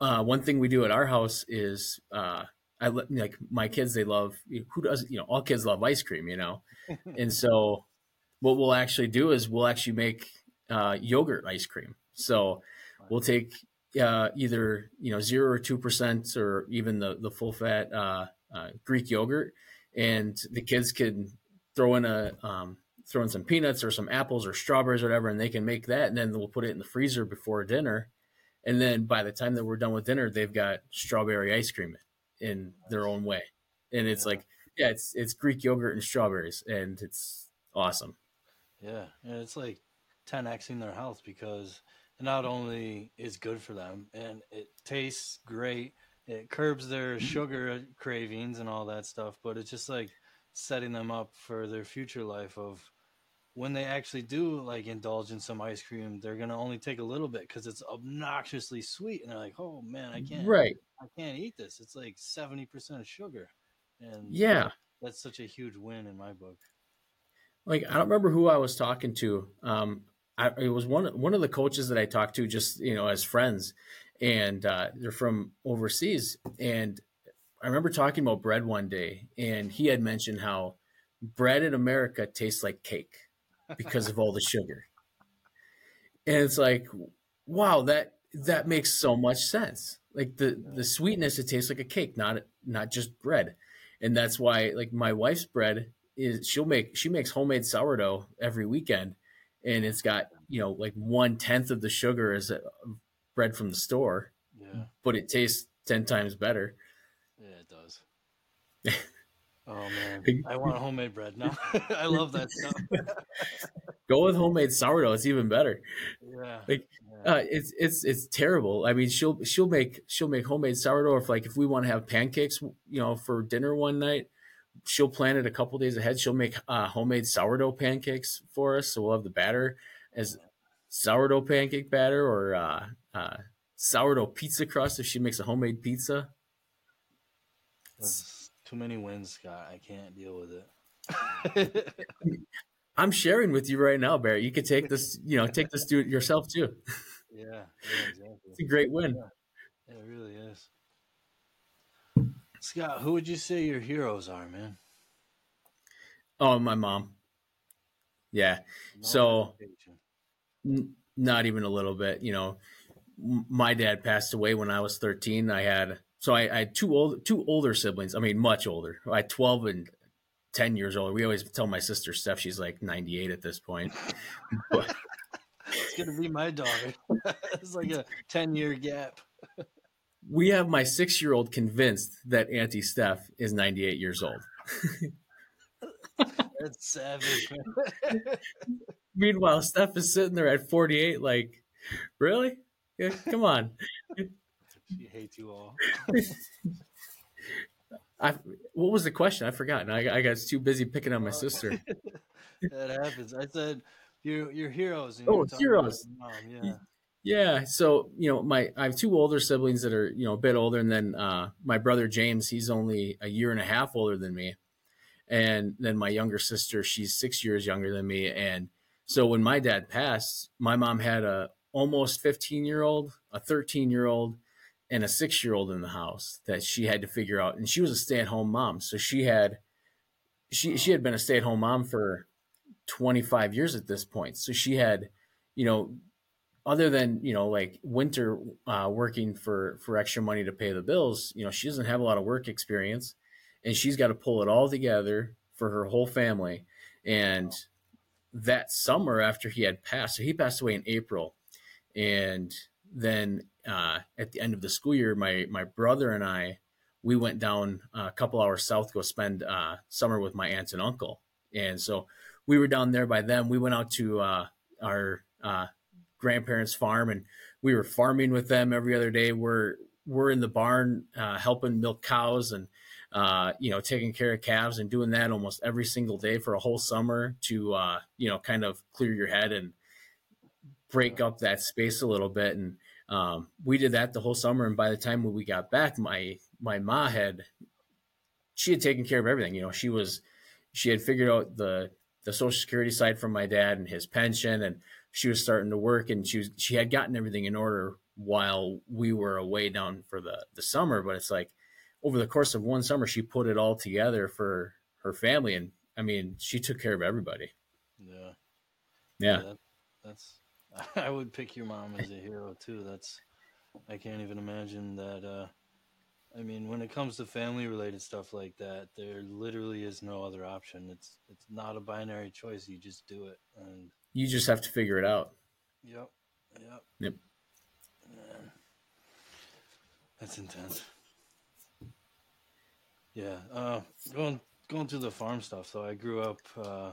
uh, one thing we do at our house is uh, I let like my kids they love who does you know all kids love ice cream, you know. *laughs* and so what we'll actually do is we'll actually make uh, yogurt ice cream. So we'll take uh, either you know zero or two percent, or even the the full fat uh, uh, Greek yogurt, and the kids can throw in a um, throw in some peanuts or some apples or strawberries or whatever, and they can make that, and then we'll put it in the freezer before dinner, and then by the time that we're done with dinner, they've got strawberry ice cream in their own way, and it's like yeah, it's it's Greek yogurt and strawberries, and it's awesome. Yeah, and it's like 10xing their health because not only is good for them and it tastes great, it curbs their *laughs* sugar cravings and all that stuff, but it's just like setting them up for their future life of when they actually do like indulge in some ice cream, they're gonna only take a little bit because it's obnoxiously sweet, and they're like, "Oh man, I can't, right? I can't eat this. It's like seventy percent sugar." And yeah, that's such a huge win in my book. Like I don't remember who I was talking to. Um, I, it was one one of the coaches that I talked to, just you know, as friends, and uh, they're from overseas. And I remember talking about bread one day, and he had mentioned how bread in America tastes like cake because of all the sugar. And it's like, wow, that that makes so much sense. Like the the sweetness, it tastes like a cake, not not just bread. And that's why, like my wife's bread is she'll make she makes homemade sourdough every weekend, and it's got you know like one tenth of the sugar as a bread from the store, yeah. but it tastes ten times better. Yeah, it does. *laughs* oh man, I want homemade bread now. *laughs* I love that stuff. *laughs* Go with homemade sourdough; it's even better. Yeah, like yeah. Uh, it's it's it's terrible. I mean, she'll she'll make she'll make homemade sourdough. If like if we want to have pancakes, you know, for dinner one night, she'll plan it a couple days ahead. She'll make uh, homemade sourdough pancakes for us, so we'll have the batter as sourdough pancake batter or uh, uh, sourdough pizza crust if she makes a homemade pizza. That's too many wins, Scott. I can't deal with it. *laughs* I'm sharing with you right now, Barry. You could take this, you know, take this to yourself too. Yeah, yeah exactly. It's a great win. Yeah, it really is. Scott, who would you say your heroes are, man? Oh, my mom. Yeah. No so, n- not even a little bit. You know, m- my dad passed away when I was 13. I had so I, I, had two old two older siblings. I mean, much older. I had 12 and 10 years old. We always tell my sister Steph she's like 98 at this point. *laughs* But, it's gonna be my daughter. *laughs* it's like a 10 year gap we have my six year old convinced that Auntie Steph is 98 years old. *laughs* That's savage. Meanwhile, Steph is sitting there at 48, like, really? Yeah, come on. She hates you all. *laughs* I, what was the question? I forgot. I, I got too busy picking on my sister. *laughs* that happens. I said, "Your your heroes." oh, heroes. Yeah. Yeah, so you know, my I have two older siblings that are you know a bit older, and then uh, my brother James, he's only a year and a half older than me, and then my younger sister, she's six years younger than me, and so when my dad passed, my mom had a almost fifteen year old, a thirteen year old, and a six year old in the house that she had to figure out, and she was a stay at home mom, so she had she she had been a stay at home mom for twenty five years at this point, so she had you know other than you know like winter uh, working for for extra money to pay the bills you know she doesn't have a lot of work experience and she's got to pull it all together for her whole family. And that summer after he had passed so he passed away in april and then uh, at the end of the school year my my brother and i we went down a couple hours south to go spend uh, summer with my aunt and uncle and so we were down there by them we went out to uh, our uh, grandparents' farm, and we were farming with them every other day. We're we're in the barn uh, helping milk cows and uh, you know taking care of calves and doing that almost every single day for a whole summer to you know kind of clear your head and break up that space a little bit. And um, we did that the whole summer. And by the time we got back, my my ma had she had taken care of everything. You know, she was she had figured out the the social security side from my dad and his pension and she was starting to work and she was she had gotten everything in order while we were away down for the the summer but it's like over the course of one summer she put it all together for her family and i mean she took care of everybody yeah yeah, that, that's *laughs* I would pick your mom as a hero too. That's I can't even imagine that. Uh, I mean, when it comes to family related stuff like that, there literally is no other option. It's it's not a binary choice. You just do it, and you just have to figure it out. Yep. Yep. Yep. Man. That's intense. Yeah. Uh, going going through the farm stuff. So I grew up, uh,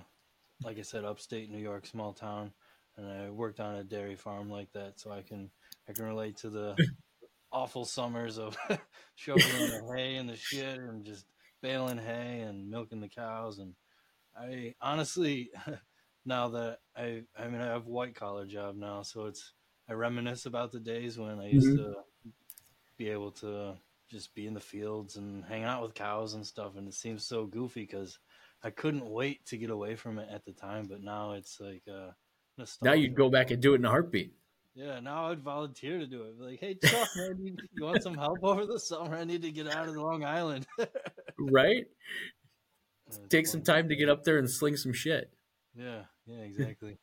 like I said, upstate New York, small town, and I worked on a dairy farm like that. So I can I can relate to the *laughs* awful summers of *laughs* shoveling the hay and the shit and just baling hay and milking the cows. And I honestly, *laughs* now that I I mean I have a white collar job now, so it's I reminisce about the days when I used mm-hmm. to be able to just be in the fields and hang out with cows and stuff. And it seems so goofy because I couldn't wait to get away from it at the time. But now it's like, uh, now you'd go back and do it in a heartbeat. Yeah, now I'd volunteer to do it. Like, hey, Chuck, man, you, you want some help over the summer? I need to get out of Long Island. *laughs* right? That's Take funny. some time to get up there and sling some shit. Yeah, yeah, exactly.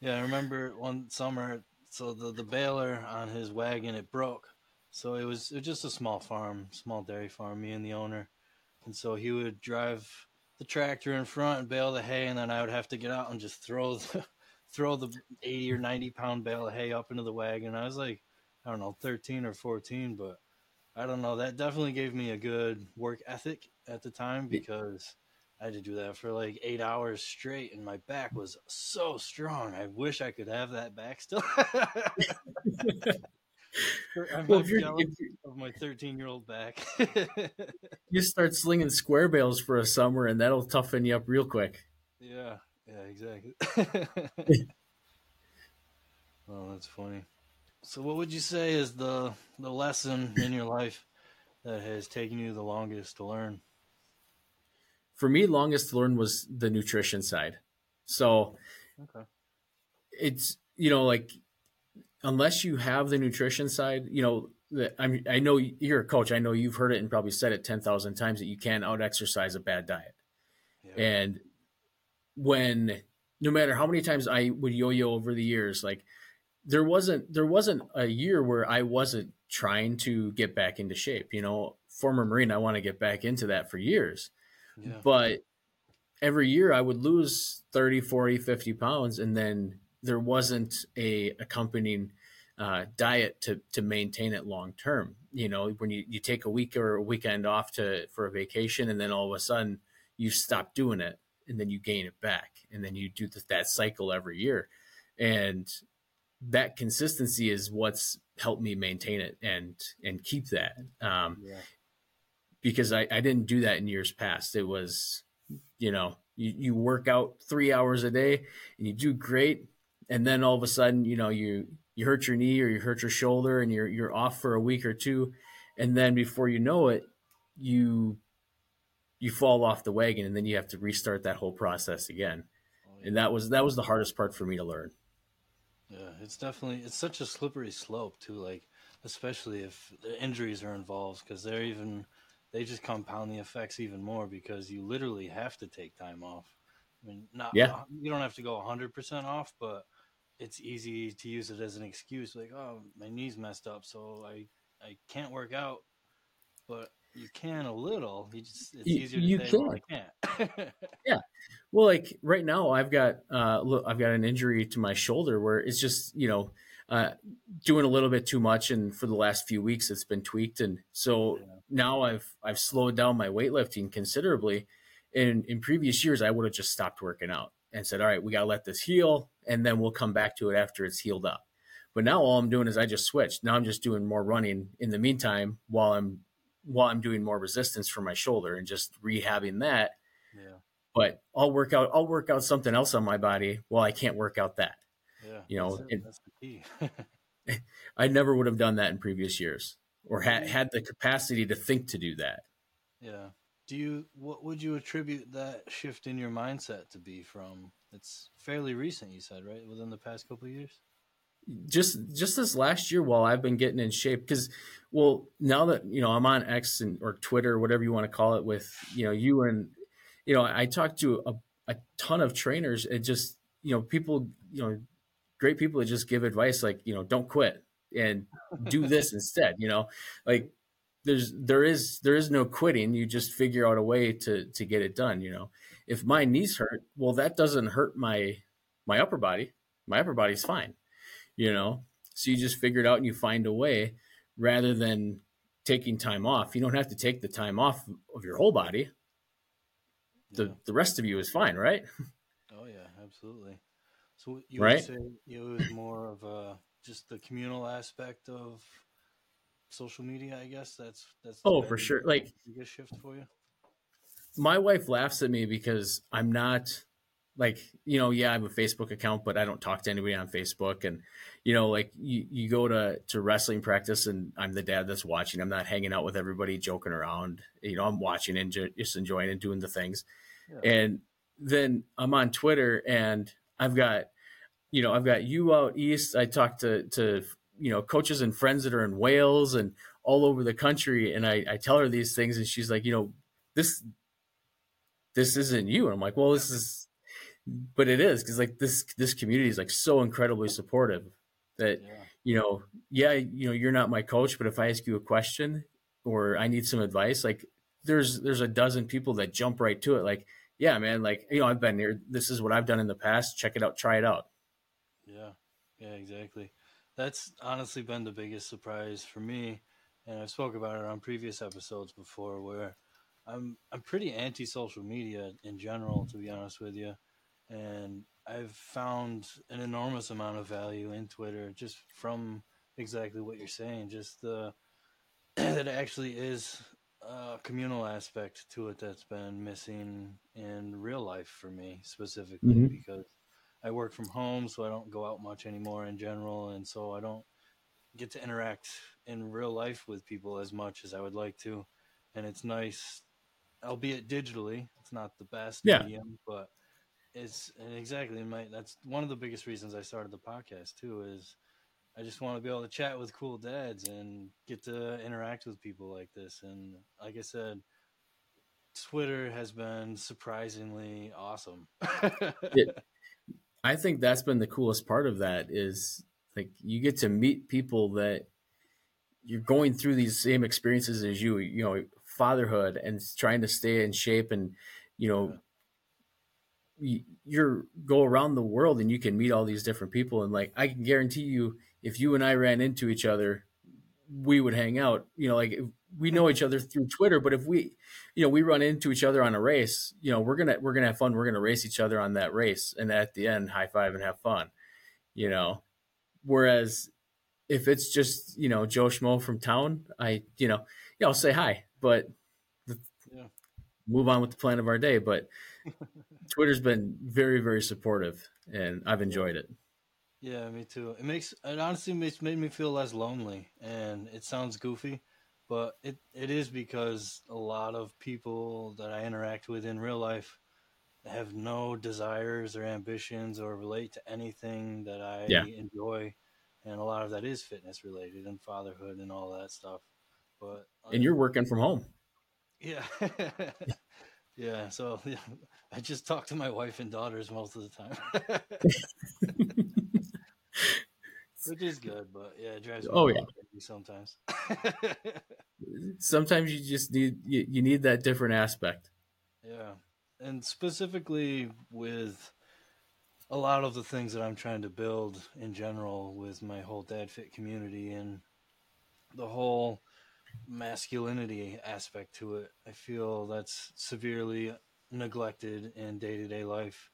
yeah, I remember one summer. So the the baler on his wagon it broke, so it was, it was just a small farm, small dairy farm, me and the owner. And so he would drive the tractor in front and bale the hay, and then I would have to get out and just throw the, throw the 80 or 90 pound bale of hay up into the wagon. I was like, I don't know, 13 or 14, but I don't know. That definitely gave me a good work ethic at the time because I had to do that for like eight hours straight, and my back was so strong. I wish I could have that back still. *laughs* I'm well, if of my 13 year old back. *laughs* you start slinging square bales for a summer, and that'll toughen you up real quick. Yeah, yeah, exactly. *laughs* oh, that's funny. So, what would you say is the the lesson in your life that has taken you the longest to learn? For me, longest to learn was the nutrition side. So, okay. it's you know like unless you have the nutrition side, you know, I'm, I know you're a coach. I know you've heard it and probably said it 10,000 times that you can't out exercise a bad diet. Yeah. And when, no matter how many times I would yo-yo over the years, like there wasn't, there wasn't a year where I wasn't trying to get back into shape, you know, former Marine, I want to get back into that for years, yeah. but every year I would lose 30, 40, 50 pounds. And then there wasn't a accompanying uh, diet to to maintain it long term. You know, when you, you take a week or a weekend off to for a vacation, and then all of a sudden you stop doing it, and then you gain it back, and then you do that cycle every year, and that consistency is what's helped me maintain it and and keep that. Um, yeah. Because I, I didn't do that in years past. It was, you know, you, you work out three hours a day and you do great and then all of a sudden, you know, you you hurt your knee or you hurt your shoulder and you're you're off for a week or two, and then before you know it, you you fall off the wagon and then you have to restart that whole process again. Oh, yeah. And that was that was the hardest part for me to learn. Yeah, it's definitely it's such a slippery slope too like especially if the injuries are involved because they're even they just compound the effects even more because you literally have to take time off. I mean, not yeah. Uh, you don't have to go 100% off, but it's easy to use it as an excuse like oh my knee's messed up so i i can't work out but you can a little you just it's you, easier to you can. I can't *laughs* yeah well like right now i've got uh look i've got an injury to my shoulder where it's just you know uh doing a little bit too much and for the last few weeks it's been tweaked and so yeah. now i've i've slowed down my weightlifting considerably in in previous years i would have just stopped working out and said, all right, we got to let this heal and then we'll come back to it after it's healed up. But now all I'm doing is I just switched. Now I'm just doing more running in the meantime while I'm while I'm doing more resistance for my shoulder and just rehabbing that. Yeah. But I'll work out I'll work out something else on my body while I can't work out that. Yeah. You know, that's, that's the key. *laughs* *laughs* I never would have done that in previous years or had had the capacity to think to do that. Yeah do you what would you attribute that shift in your mindset to be from it's fairly recent you said right within the past couple years just just this last year while i've been getting in shape because well now that you know i'm on x and or twitter whatever you want to call it with you know you and you know i talked to a, a ton of trainers and just you know people you know great people that just give advice like you know don't quit and do this instead you know? Like there's there is there is no quitting. You just figure out a way to to get it done you know? If my knees hurt well that doesn't hurt my my upper body. My upper body's fine you know so you just figure it out and you find a way rather than taking time off you don't have to take the time off of your whole body the Yeah. the rest of you is fine right *laughs* Oh yeah, absolutely. So you Right? would say it was more of a just the communal aspect of social media, I guess. That's that's Oh, for sure. Like- biggest shift for you. my wife laughs at me because I'm not like, you know, yeah, I have a Facebook account, but I don't talk to anybody on Facebook. And, you know, like you, you go to, to wrestling practice and I'm the dad that's watching. I'm not hanging out with everybody joking around. You know, I'm watching and just enjoying and doing the things. Yeah. And then I'm on Twitter and I've got, you know, I've got you out east. I talk to, to, you know, coaches and friends that are in Wales and all over the country. And I, I tell her these things and she's like, you know, this, this isn't you. And I'm like, well, this is, but it is because like this this community is like so incredibly supportive that Yeah. you know, yeah, you know, you're not my coach, but if I ask you a question or I need some advice, like there's there's a dozen people that jump right to it. Like, yeah, man, like you know, I've been here. This is what I've done in the past. Check it out. Try it out. Yeah, yeah, exactly. That's honestly been the biggest surprise for me, and I've spoke about it on previous episodes before, where I'm I'm pretty anti social media in general, to be honest with you, and I've found an enormous amount of value in Twitter just from exactly what you're saying, just the *clears throat* that it actually is a communal aspect to it that's been missing in real life for me specifically Mhm. because I work from home, so I don't go out much anymore in general, and so I don't get to interact in real life with people as much as I would like to. And it's nice, albeit digitally. It's not the best Yeah. medium, but it's and exactly my. That's one of the biggest reasons I started the podcast too. Is I just want to be able to chat with cool dads and get to interact with people like this. And like I said, Twitter has been surprisingly awesome. It- *laughs* I think that's been the coolest part of that is like you get to meet people that you're going through these same experiences as you, you know, fatherhood and trying to stay in shape and, you know, you, you're go around the world and you can meet all these different people and like I can guarantee you if you and I ran into each other we would hang out you know like if we know each other through Twitter but if we you know we run into each other on a race you know we're gonna we're gonna have fun we're gonna race each other on that race and at the end high five and have fun you know whereas if it's just you know Joe Schmo from town I you know yeah I'll say hi but the, Yeah. move on with the plan of our day but *laughs* Twitter's been very very supportive and I've enjoyed it Yeah, me too. It makes it honestly makes made me feel less lonely, and it sounds goofy, but it, it is because a lot of people that I interact with in real life have no desires or ambitions or relate to anything that I Yeah. enjoy, and a lot of that is fitness related and fatherhood and all that stuff. But and you're working from home *laughs* yeah. *laughs* yeah, so *laughs* yeah, I just talk to my wife and daughters most of the time. *laughs* Which is good, but yeah, it drives me Oh, yeah. sometimes. *laughs* sometimes you just need you, you need that different aspect yeah. And specifically with a lot of the things that I'm trying to build in general with my whole dad fit community and the whole masculinity aspect to it. I feel that's severely neglected in day to day life.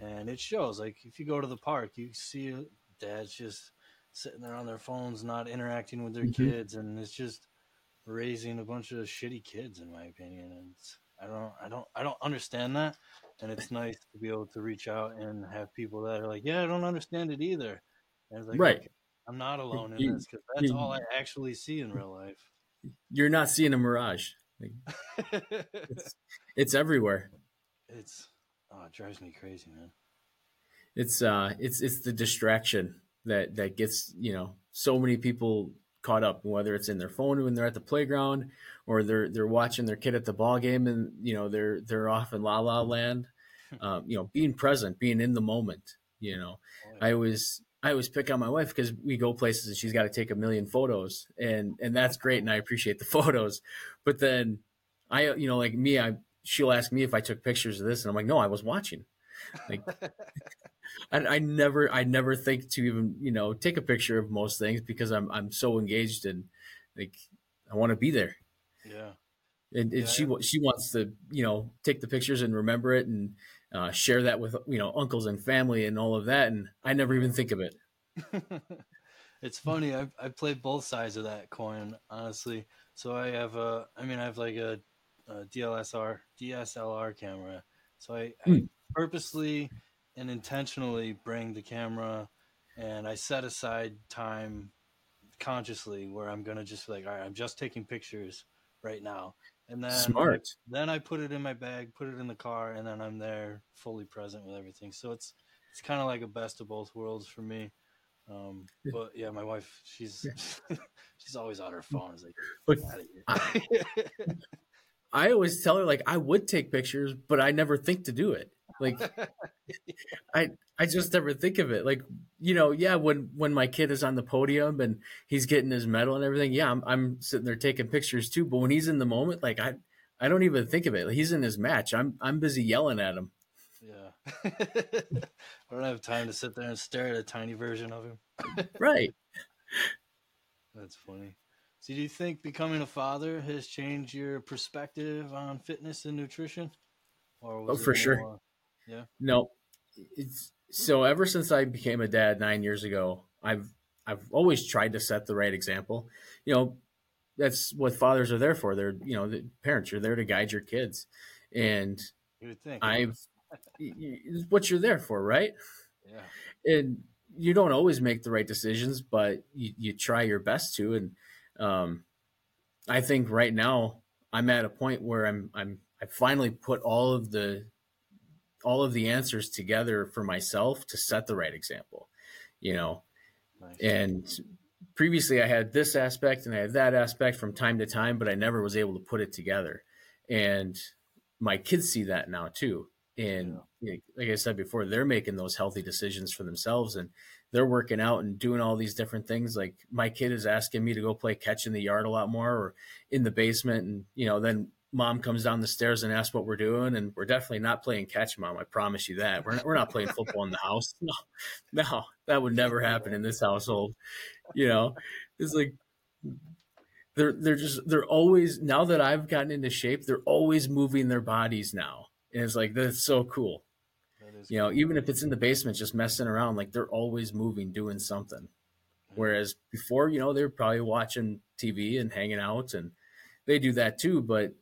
And it shows. Like, if you go to the park, you see dads just sitting there on their phones, not interacting with their Mhm. kids. And it's just raising a bunch of shitty kids, in my opinion. And it's, I don't, I don't, I don't understand that. And it's nice to be able to reach out and have people that are like, yeah, I don't understand it either. And it's like, Right. okay, I'm not alone in this because that's all I actually see in real life. You're not seeing a mirage. Like, *laughs* it's everywhere. It's oh, it drives me crazy, man. it's uh it's it's the distraction that that gets you know so many people caught up whether it's in their phone when they're at the playground or they're they're watching their kid at the ball game and you know they're they're off in la la *laughs* land. Um, you know being present being in the moment you know. Oh, I was I always pick on my wife because we go places and she's got to take a million photos, and and that's great, and I appreciate the *laughs* photos. But then I, you know, like me, I she'll ask me if I took pictures of this, and I'm like, no, I was watching. Like, *laughs* I, I never, I never think to even, you know, take a picture of most things because I'm, I'm so engaged and like I want to be there. Yeah. And, and Yeah. she, she wants to, you know, take the pictures and remember it and uh, share that with, you know, uncles and family and all of that. And I never even think of it. *laughs* it's funny. I I play both sides of that coin, honestly. So I have a, I mean, I have like a, a DLSR DSLR camera. So I, I Hmm. purposely and intentionally bring the camera, and I set aside time consciously where I'm gonna just be like, all right, I'm just taking pictures right now, and then Smart. then I put it in my bag, put it in the car, and then I'm there fully present with everything. So it's it's kind of like a best of both worlds for me. Um, but yeah, my wife, she's *laughs* she's always on her phone. It's like, But "Get outta here." *laughs* *laughs* I always tell her like I would take pictures, but I never think to do it. Like *laughs* I I just never think of it. Like you know, yeah, when when my kid is on the podium and he's getting his medal and everything, yeah, I'm I'm sitting there taking pictures too. But when he's in the moment, like I I don't even think of it. He's in his match. I'm I'm busy yelling at him. yeah, *laughs* I don't have time to sit there and stare at a tiny version of him. Right. *laughs* That's funny. So, do you think becoming a father has changed your perspective on fitness and nutrition? Or was Oh, for sure. more- No, it's so ever since I became a dad nine years ago, I've I've always tried to set the right example. You know, that's what fathers are there for. They're you know the parents. You're there to guide your kids, and You would think. I've y- y- it's what you're there for, right? yeah. And you don't always make the right decisions, but you, you try your best to. And um, I think right now I'm at a point where I'm I'm I finally put all of the all of the answers together for myself to set the right example. You know, Nice. and previously I had this aspect and I had that aspect from time to time, but I never was able to put it together. And my kids see that now too. And know, like I said before, they're making those healthy decisions for themselves and they're working out and doing all these different things. Like my kid is asking me to go play catch in the yard a lot more or in the basement. And, you know, then mom comes down the stairs and asks what we're doing. And we're definitely not playing catch, mom. I promise you that. We're not, we're not playing football in the house. *laughs* No, no, that would never happen in this household. You know, it's like they're they're just they're always now that I've gotten into shape, they're always moving their bodies now, and it's like that's so cool. You know, even if it's in the basement, just messing around, like they're always moving, doing something. Hmm. Whereas before, you know, they were probably watching TV and hanging out, and they do that too, but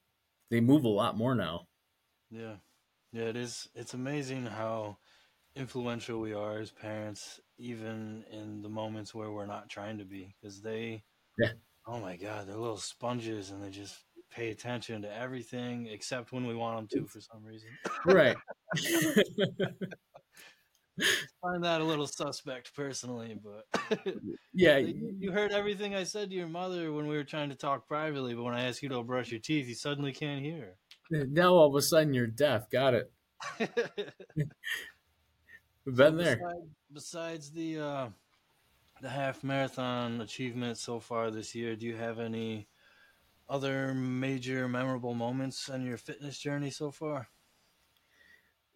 they move a lot more now. Yeah. Yeah, it is. It's amazing how influential we are as parents, even in the moments where we're not trying to be. Because they, Yeah. oh my God, they're little sponges and they just pay attention to everything except when we want them to for some reason. Right. *laughs* find that a little suspect personally, but *laughs* yeah. you, heard everything I said to your mother when we were trying to talk privately, but when I asked you to brush your teeth, you suddenly can't hear. Now all of a sudden you're deaf. Got it. *laughs* We've been there. Besides, besides the uh, the half marathon achievement so far this year, do you have any other major memorable moments on your fitness journey so far?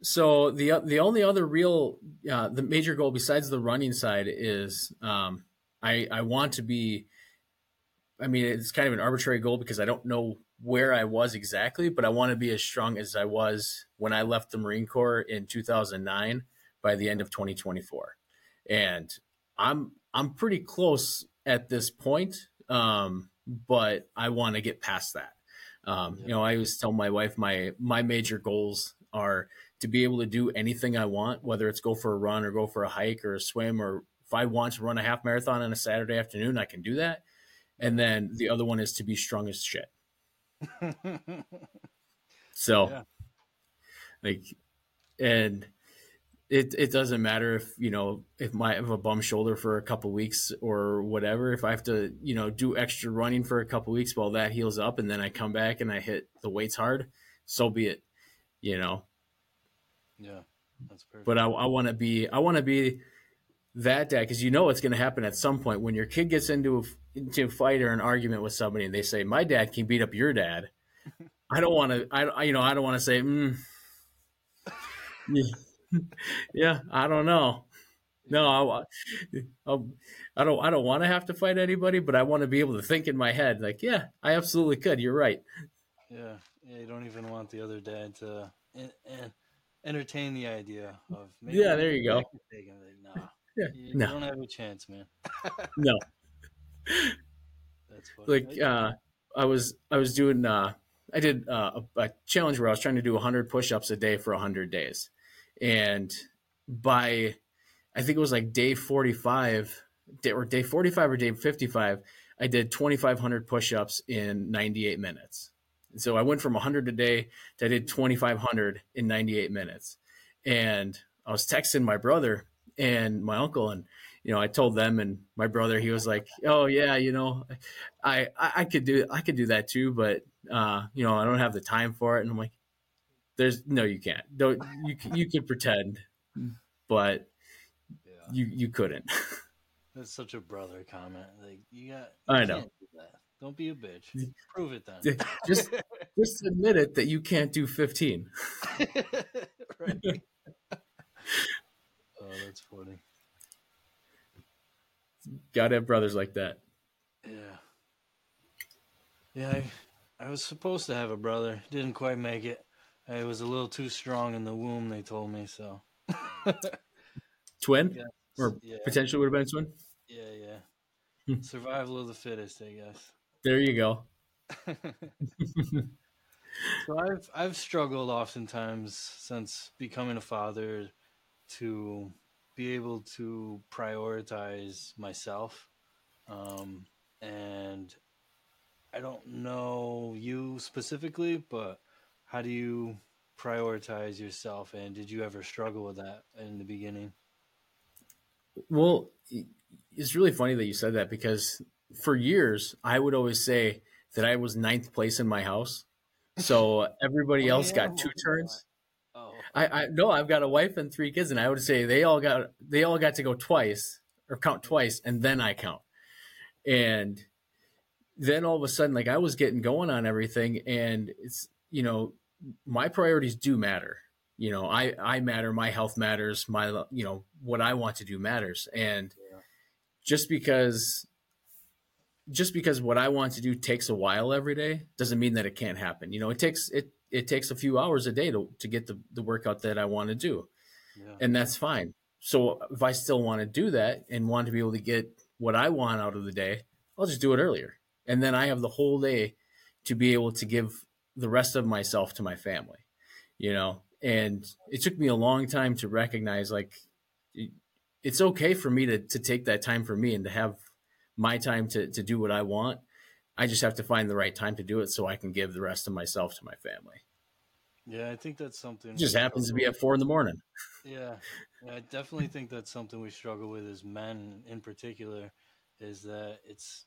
So the the only other real uh, the major goal besides the running side is um, I I want to be. I mean, it's kind of an arbitrary goal because I don't know where I was exactly, but I want to be as strong as I was when I left the Marine Corps in 2009 by the end of 2024, and I'm I'm pretty close at this point, um, but I want to get past that. Um, You know, I always tell my wife my my major goals are to be able to do anything I want, whether it's go for a run or go for a hike or a swim, or if I want to run a half marathon on a Saturday afternoon, I can do that. And then the other one is to be strong as shit. *laughs* So, Yeah. like, and it it doesn't matter if you know if my have a bum shoulder for a couple weeks or whatever. If I have to you know do extra running for a couple weeks while that heals up, and then I come back and I hit the weights hard, so be it. You know, yeah, that's perfect. but I, I want to be I want to be that dad because you know it's going to happen at some point. When your kid gets into a, into a fight or an argument with somebody and they say my dad can beat up your dad *laughs* i don't want to i you know i don't want to say mm, *laughs* yeah i don't know. No I, I'll, I don't i don't want to have to fight anybody but i want to be able to think in my head like yeah i absolutely could. You're right. Yeah yeah you don't even want the other dad to and, and entertain the idea of yeah there you go like, nah *laughs* yeah. You no. don't have a chance, man. *laughs* no. *laughs* That's funny. Like uh, I was I was doing uh, I did uh, a, a challenge where I was trying to do 100 push-ups a day for 100 days. And by I think it was like day 45 day, or day 45 or day 55, I did 2500 push-ups in 98 minutes. And so I went from 100 a day to I did 2500 in 98 minutes. And I was texting my brother and my uncle and you know i told them and my brother he was like oh yeah you know i i, I could do i could do that too but uh you know i don't have the time for it. And i'm like there's no you can't. Don't you you could pretend. But yeah. you you couldn't. *laughs* That's such a brother comment. Like you got you i know don't be a bitch prove it then just *laughs* just admit it that you can't do 15 *laughs* right *laughs* Oh, that's funny. Gotta have brothers like that. Yeah. Yeah, I, I was supposed to have a brother. Didn't quite make it. I was a little too strong in the womb, they told me, so. twin? Or yeah. potentially would have been twin? Yeah, yeah. Hmm. Survival of the fittest, I guess. There you go. *laughs* so I've I've struggled oftentimes since becoming a father to be able to prioritize myself. Um, and I don't know you specifically, but how do you prioritize yourself? And did you ever struggle with that in the beginning? Well, it's really funny that you said that because for years I would always say that I was ninth place in my house. So *laughs* everybody oh, else yeah. got two turns. Oh, I, I no, I've got a wife and three kids, and I would say they all got they all got to go twice or count twice, and then I count. And then all of a sudden, like I was getting going on everything, and it's you know my priorities do matter. You know, I I matter. My health matters. My you know what I want to do matters, and yeah. just because just because what I want to do takes a while every day doesn't mean that it can't happen. You know, it takes it it takes a few hours a day to, to get the, the workout that I want to do. Yeah. And that's fine. So if I still want to do that and want to be able to get what I want out of the day, I'll just do it earlier. And then I have the whole day to be able to give the rest of myself to my family, you know? And it took me a long time to recognize like it's okay for me to, to take that time for me and to have my time to, to do what I want I just have to find the right time to do it so I can give the rest of myself to my family. Yeah, I think that's something. It just happens to be at four in the morning. Yeah, yeah, *laughs* I definitely think that's something we struggle with as men, in particular, is that it's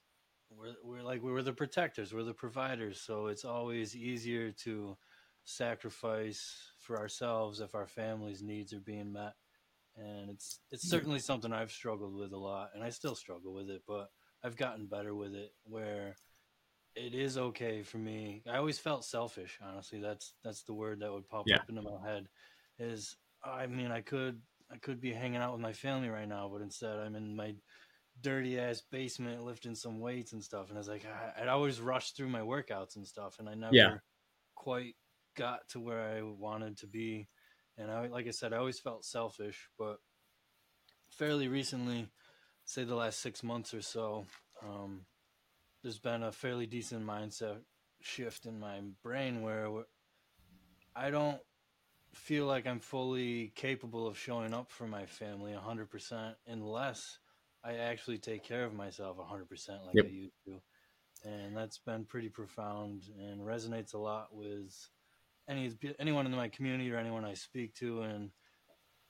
we're we're like we're the protectors, we're the providers, so it's always easier to sacrifice for ourselves if our family's needs are being met, and it's it's certainly something I've struggled with a lot, and I still struggle with it, but I've gotten better with it where it is okay for me. I always felt selfish, honestly. That's that's the word that would pop yeah. up into my head. Is I mean, I could I could be hanging out with my family right now, but instead I'm in my dirty ass basement lifting some weights and stuff. And I was like, I, would always rush through my workouts and stuff, and I never yeah. quite got to where I wanted to be. And I, like I said, I always felt selfish, but fairly recently, say the last six months or so, um, there's been a fairly decent mindset shift in my brain where I don't feel like I'm fully capable of showing up for my family 100% unless I actually take care of myself 100% like yep. I used to. And that's been pretty profound and resonates a lot with any anyone in my community or anyone I speak to and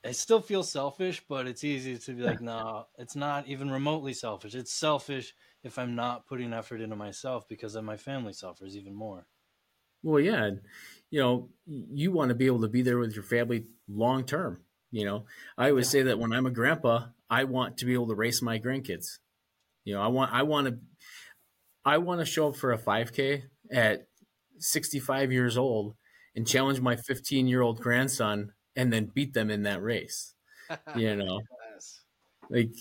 I still feel selfish, but it's easy to be like, *laughs* no, it's not even remotely selfish. It's selfish if I'm not putting effort into myself because then my family suffers even more. Well, yeah, you know, you want to be able to be there with your family long term. You know, I always say that when I'm a grandpa, I want to be able to race my grandkids. You know, I want I want to I want to show up for a 5K at 65 years old and challenge my 15 year old grandson and then beat them in that race. You *laughs* know, yes. like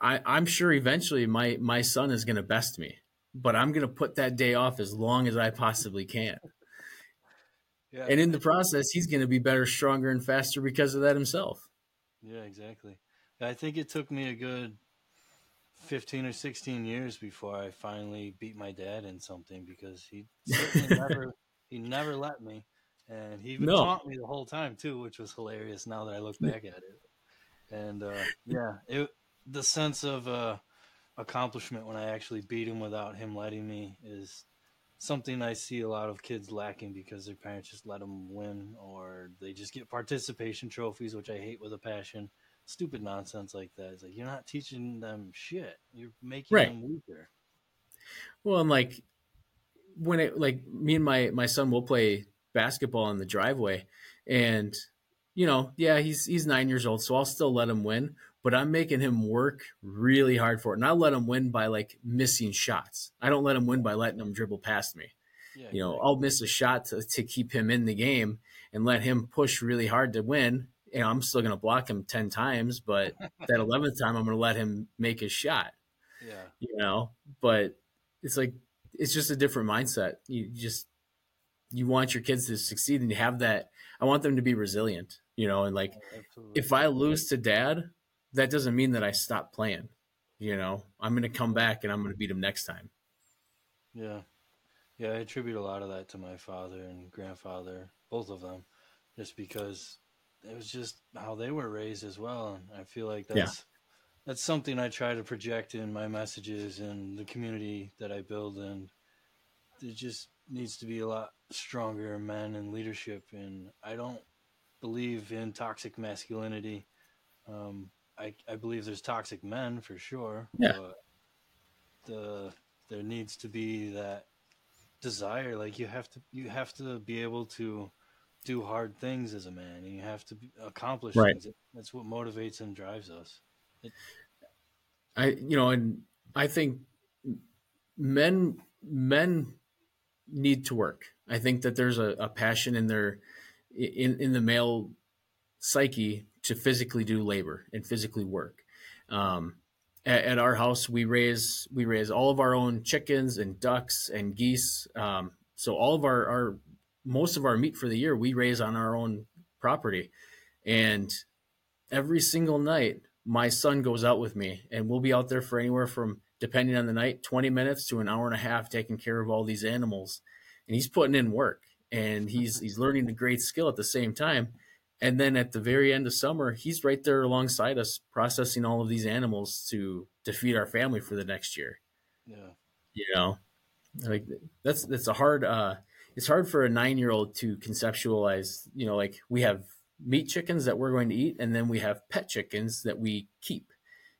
I, I'm sure eventually my my son is going to best me, but I'm going to put that day off as long as I possibly can. Yeah. And in the process, he's going to be better, stronger, and faster because of that himself. Yeah, exactly. I think it took me a good 15 or 16 years before I finally beat my dad in something because he *laughs* never he never let me and he even no. taught me the whole time too which was hilarious now that I look back at it and uh, yeah it the sense of uh, accomplishment when I actually beat him without him letting me is something I see a lot of kids lacking because their parents just let them win or they just get participation trophies which I hate with a passion stupid nonsense like that. It's like you're not teaching them shit. You're making right. them weaker. Well, and like when it like me and my my son will play basketball in the driveway, and you know, yeah, he's he's nine years old, so I'll still let him win. But I'm making him work really hard for it, and I let him win by like missing shots. I don't let him win by letting him dribble past me. Yeah, you know, right. I'll miss a shot to, to keep him in the game and let him push really hard to win you know, I'm still going to block him 10 times, but *laughs* that 11th time, I'm going to let him make his shot. Yeah. You know, but it's like, it's just a different mindset. You just, you want your kids to succeed and have that. I want them to be resilient, you know, and like, if I lose to dad, that doesn't mean that I stop playing. You know, I'm going to come back and I'm going to beat him next time. Yeah. Yeah. I attribute a lot of that to my father and grandfather, both of them, just because it was just how they were raised as well. And I feel like that's yeah. that's something I try to project in my messages and the community that I build. And it just needs to be a lot stronger men in leadership. And I don't believe in toxic masculinity. Um, I, I believe there's toxic men for sure. Yeah. But the there needs to be that desire. Like you have to you have to be able to do hard things as a man and you have to accomplish right. things. That's what motivates and drives us. It, I, you know, and I think men, men need to work. I think that there's a, a passion in their, in, in the male psyche to physically do labor and physically work. Um, at, at, our house, we raise, we raise all of our own chickens and ducks and geese. Um, so all of our, our most of our meat for the year we raise on our own property. And every single night, my son goes out with me, and we'll be out there for anywhere from, depending on the night, 20 minutes to an hour and a half taking care of all these animals. And he's putting in work and he's he's learning a great skill at the same time. And then at the very end of summer, he's right there alongside us, processing all of these animals to to feed our family for the next year. Yeah, you know, like that's that's a hard uh, it's hard for a nine year old to conceptualize, you know, like we have meat chickens that we're going to eat, and then we have pet chickens that we keep,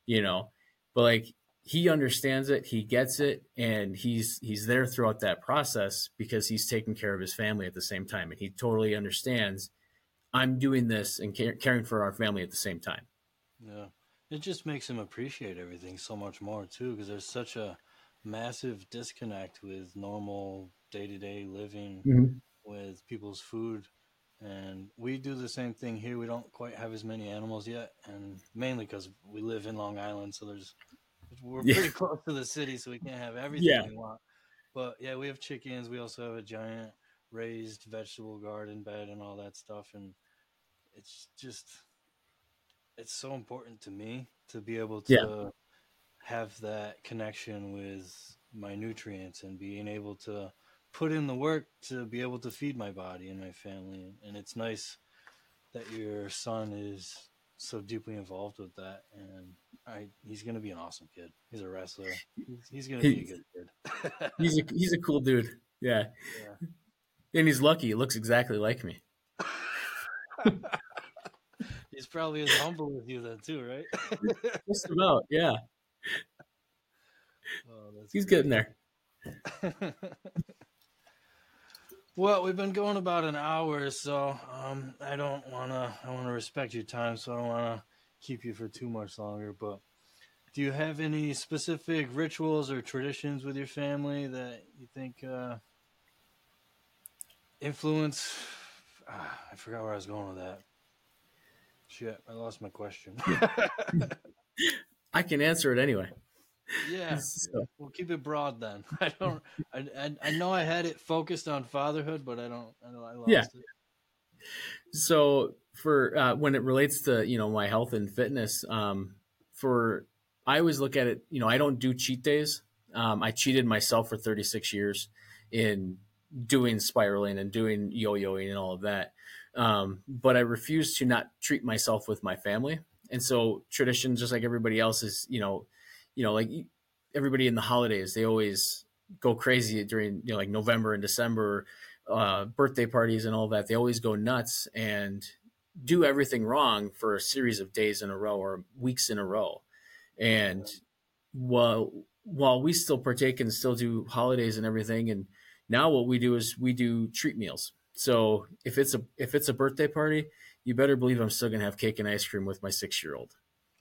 you know, but like he understands it, he gets it, and he's he's there throughout that process because he's taking care of his family at the same time, and he totally understands. I'm doing this and caring for our family at the same time. Yeah, it just makes him appreciate everything so much more too, because there's such a massive disconnect with normal day to day living mm-hmm. with people's food. And we do the same thing here. We don't quite have as many animals yet, and mainly because we live in Long Island, so there's we're yeah. pretty *laughs* close to the city, so we can't have everything yeah. we want. But yeah, we have chickens. We also have a giant raised vegetable garden bed and all that stuff, and it's just it's so important to me to be able to yeah. have that connection with my nutrients and being able to put in the work to be able to feed my body and my family. And it's nice that your son is so deeply involved with that. And I, he's going to be an awesome kid. He's a wrestler. He's, he's going to be a good kid. *laughs* he's a, he's a cool dude. Yeah. yeah. And he's lucky. He looks exactly like me. *laughs* he's probably as humble as you then too, right? *laughs* Just about, yeah. Oh, he's great. getting there. Well, we've been going about an hour, so um, I don't wanna. I want to respect your time, so I don't want to keep you for too much longer. But do you have any specific rituals or traditions with your family that you think uh, influence? Ah, *sighs* I forgot where I was going with that. Shit, I lost my question. *laughs* I can answer it anyway. Yeah, so. we'll keep it broad then. *laughs* I don't. I, I, I know I had it focused on fatherhood, but I don't. I, I lost yeah. it. So for uh, when it relates to you know my health and fitness, um, for I always look at it. You know, I don't do cheat days. Um, I cheated myself for 36 years in doing spiraling and doing yo-yoing and all of that. Um, but I refuse to not treat myself with my family. And so tradition, just like everybody else, is you know you know, like everybody in the holidays, they always go crazy during, you know, like November and December, uh, birthday parties and all that. They always go nuts and do everything wrong for a series of days in a row or weeks in a row. And while while we still partake and still do holidays and everything, and now what we do is we do treat meals. So if it's a if it's a birthday party, you better believe I'm still gonna have cake and ice cream with my six year old.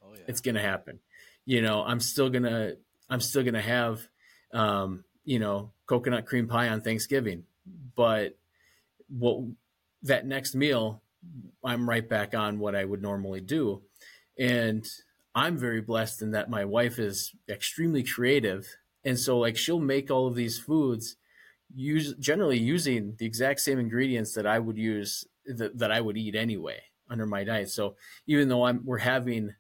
Oh, yeah. It's gonna happen you know, I'm still gonna I'm still gonna have um, you know coconut cream pie on Thanksgiving, but what that next meal, I'm right back on what I would normally do, and I'm very blessed in that my wife is extremely creative, and so like she'll make all of these foods use generally using the exact same ingredients that I would use that, that I would eat anyway under my diet. So even though I'm we're having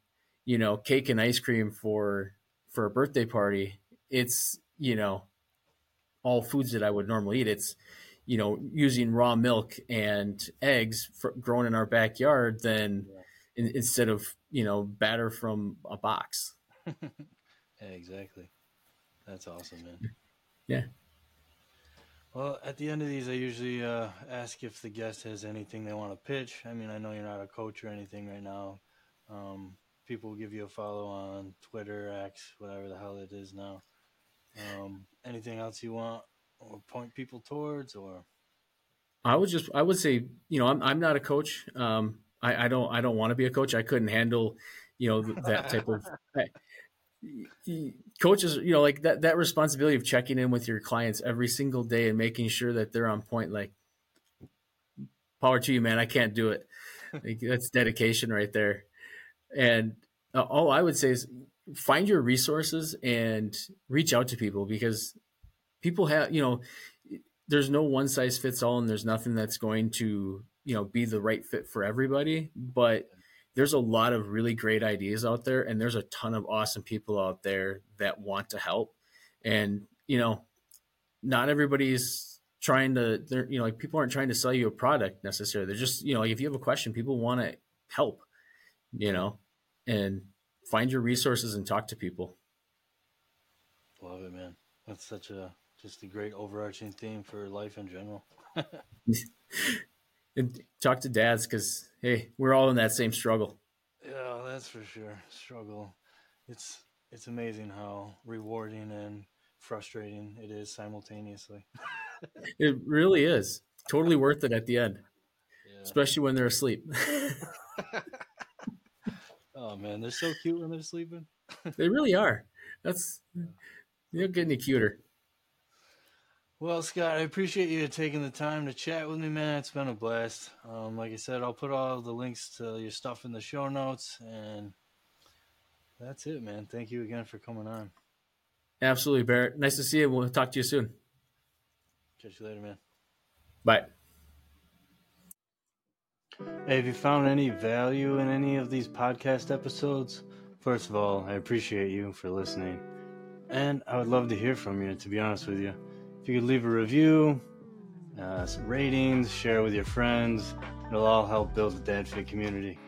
you know, cake and ice cream for for a birthday party, it's you know, all foods that I would normally eat. It's you know, using raw milk and eggs for, grown in our backyard than yeah. in, instead of you know batter from a box. yeah, *laughs* exactly. That's awesome, man. *laughs* Yeah. Well, at the end of these, I usually uh, ask if the guest has anything they want to pitch. I mean, I know you're not a coach or anything right now, um, people give you a follow on Twitter, X, whatever the hell it is now. Um, anything else you want or point people towards, or? I would just, I would say, you know, I'm, I'm not a coach. Um, I, I don't, I don't want to be a coach. I couldn't handle, you know, that type of. *laughs* coaches you know like that that responsibility of checking in with your clients every single day and making sure that they're on point like power to you man i can't do it *laughs* like, that's dedication right there and uh, all I would say is find your resources and reach out to people because people have, you know, there's no one size fits all and there's nothing that's going to, you know, be the right fit for everybody. But there's a lot of really great ideas out there and there's a ton of awesome people out there that want to help. And, you know, not everybody's trying to, they're, you know, like people aren't trying to sell you a product necessarily. They're just, you know, like if you have a question, people want to help you know, and find your resources and talk to people. Love it, man. That's such a just a great overarching theme for life in general. *laughs* and talk to dads because hey, we're all in that same struggle. Yeah, that's for sure. Struggle. It's it's amazing how rewarding and frustrating it is simultaneously. *laughs* it really is. Totally worth it at the end. Yeah. Especially when they're asleep. *laughs* Oh man, they're so cute when they're sleeping. they really are. That's they're getting any cuter. Well, Scott, I appreciate you taking the time to chat with me, man. It's been a blast. Um, like I said, I'll put all the links to your stuff in the show notes, and that's it, man. Thank you again for coming on. Absolutely, Barret. Nice to see you. We'll talk to you soon. Catch you later, man. Bye. Hey, have you found any value in any of these podcast episodes? First of all, I appreciate you for listening. And I would love to hear from you, to be honest with you. If you could leave a review, uh, some ratings, share with your friends, it'll all help build the DadFit community.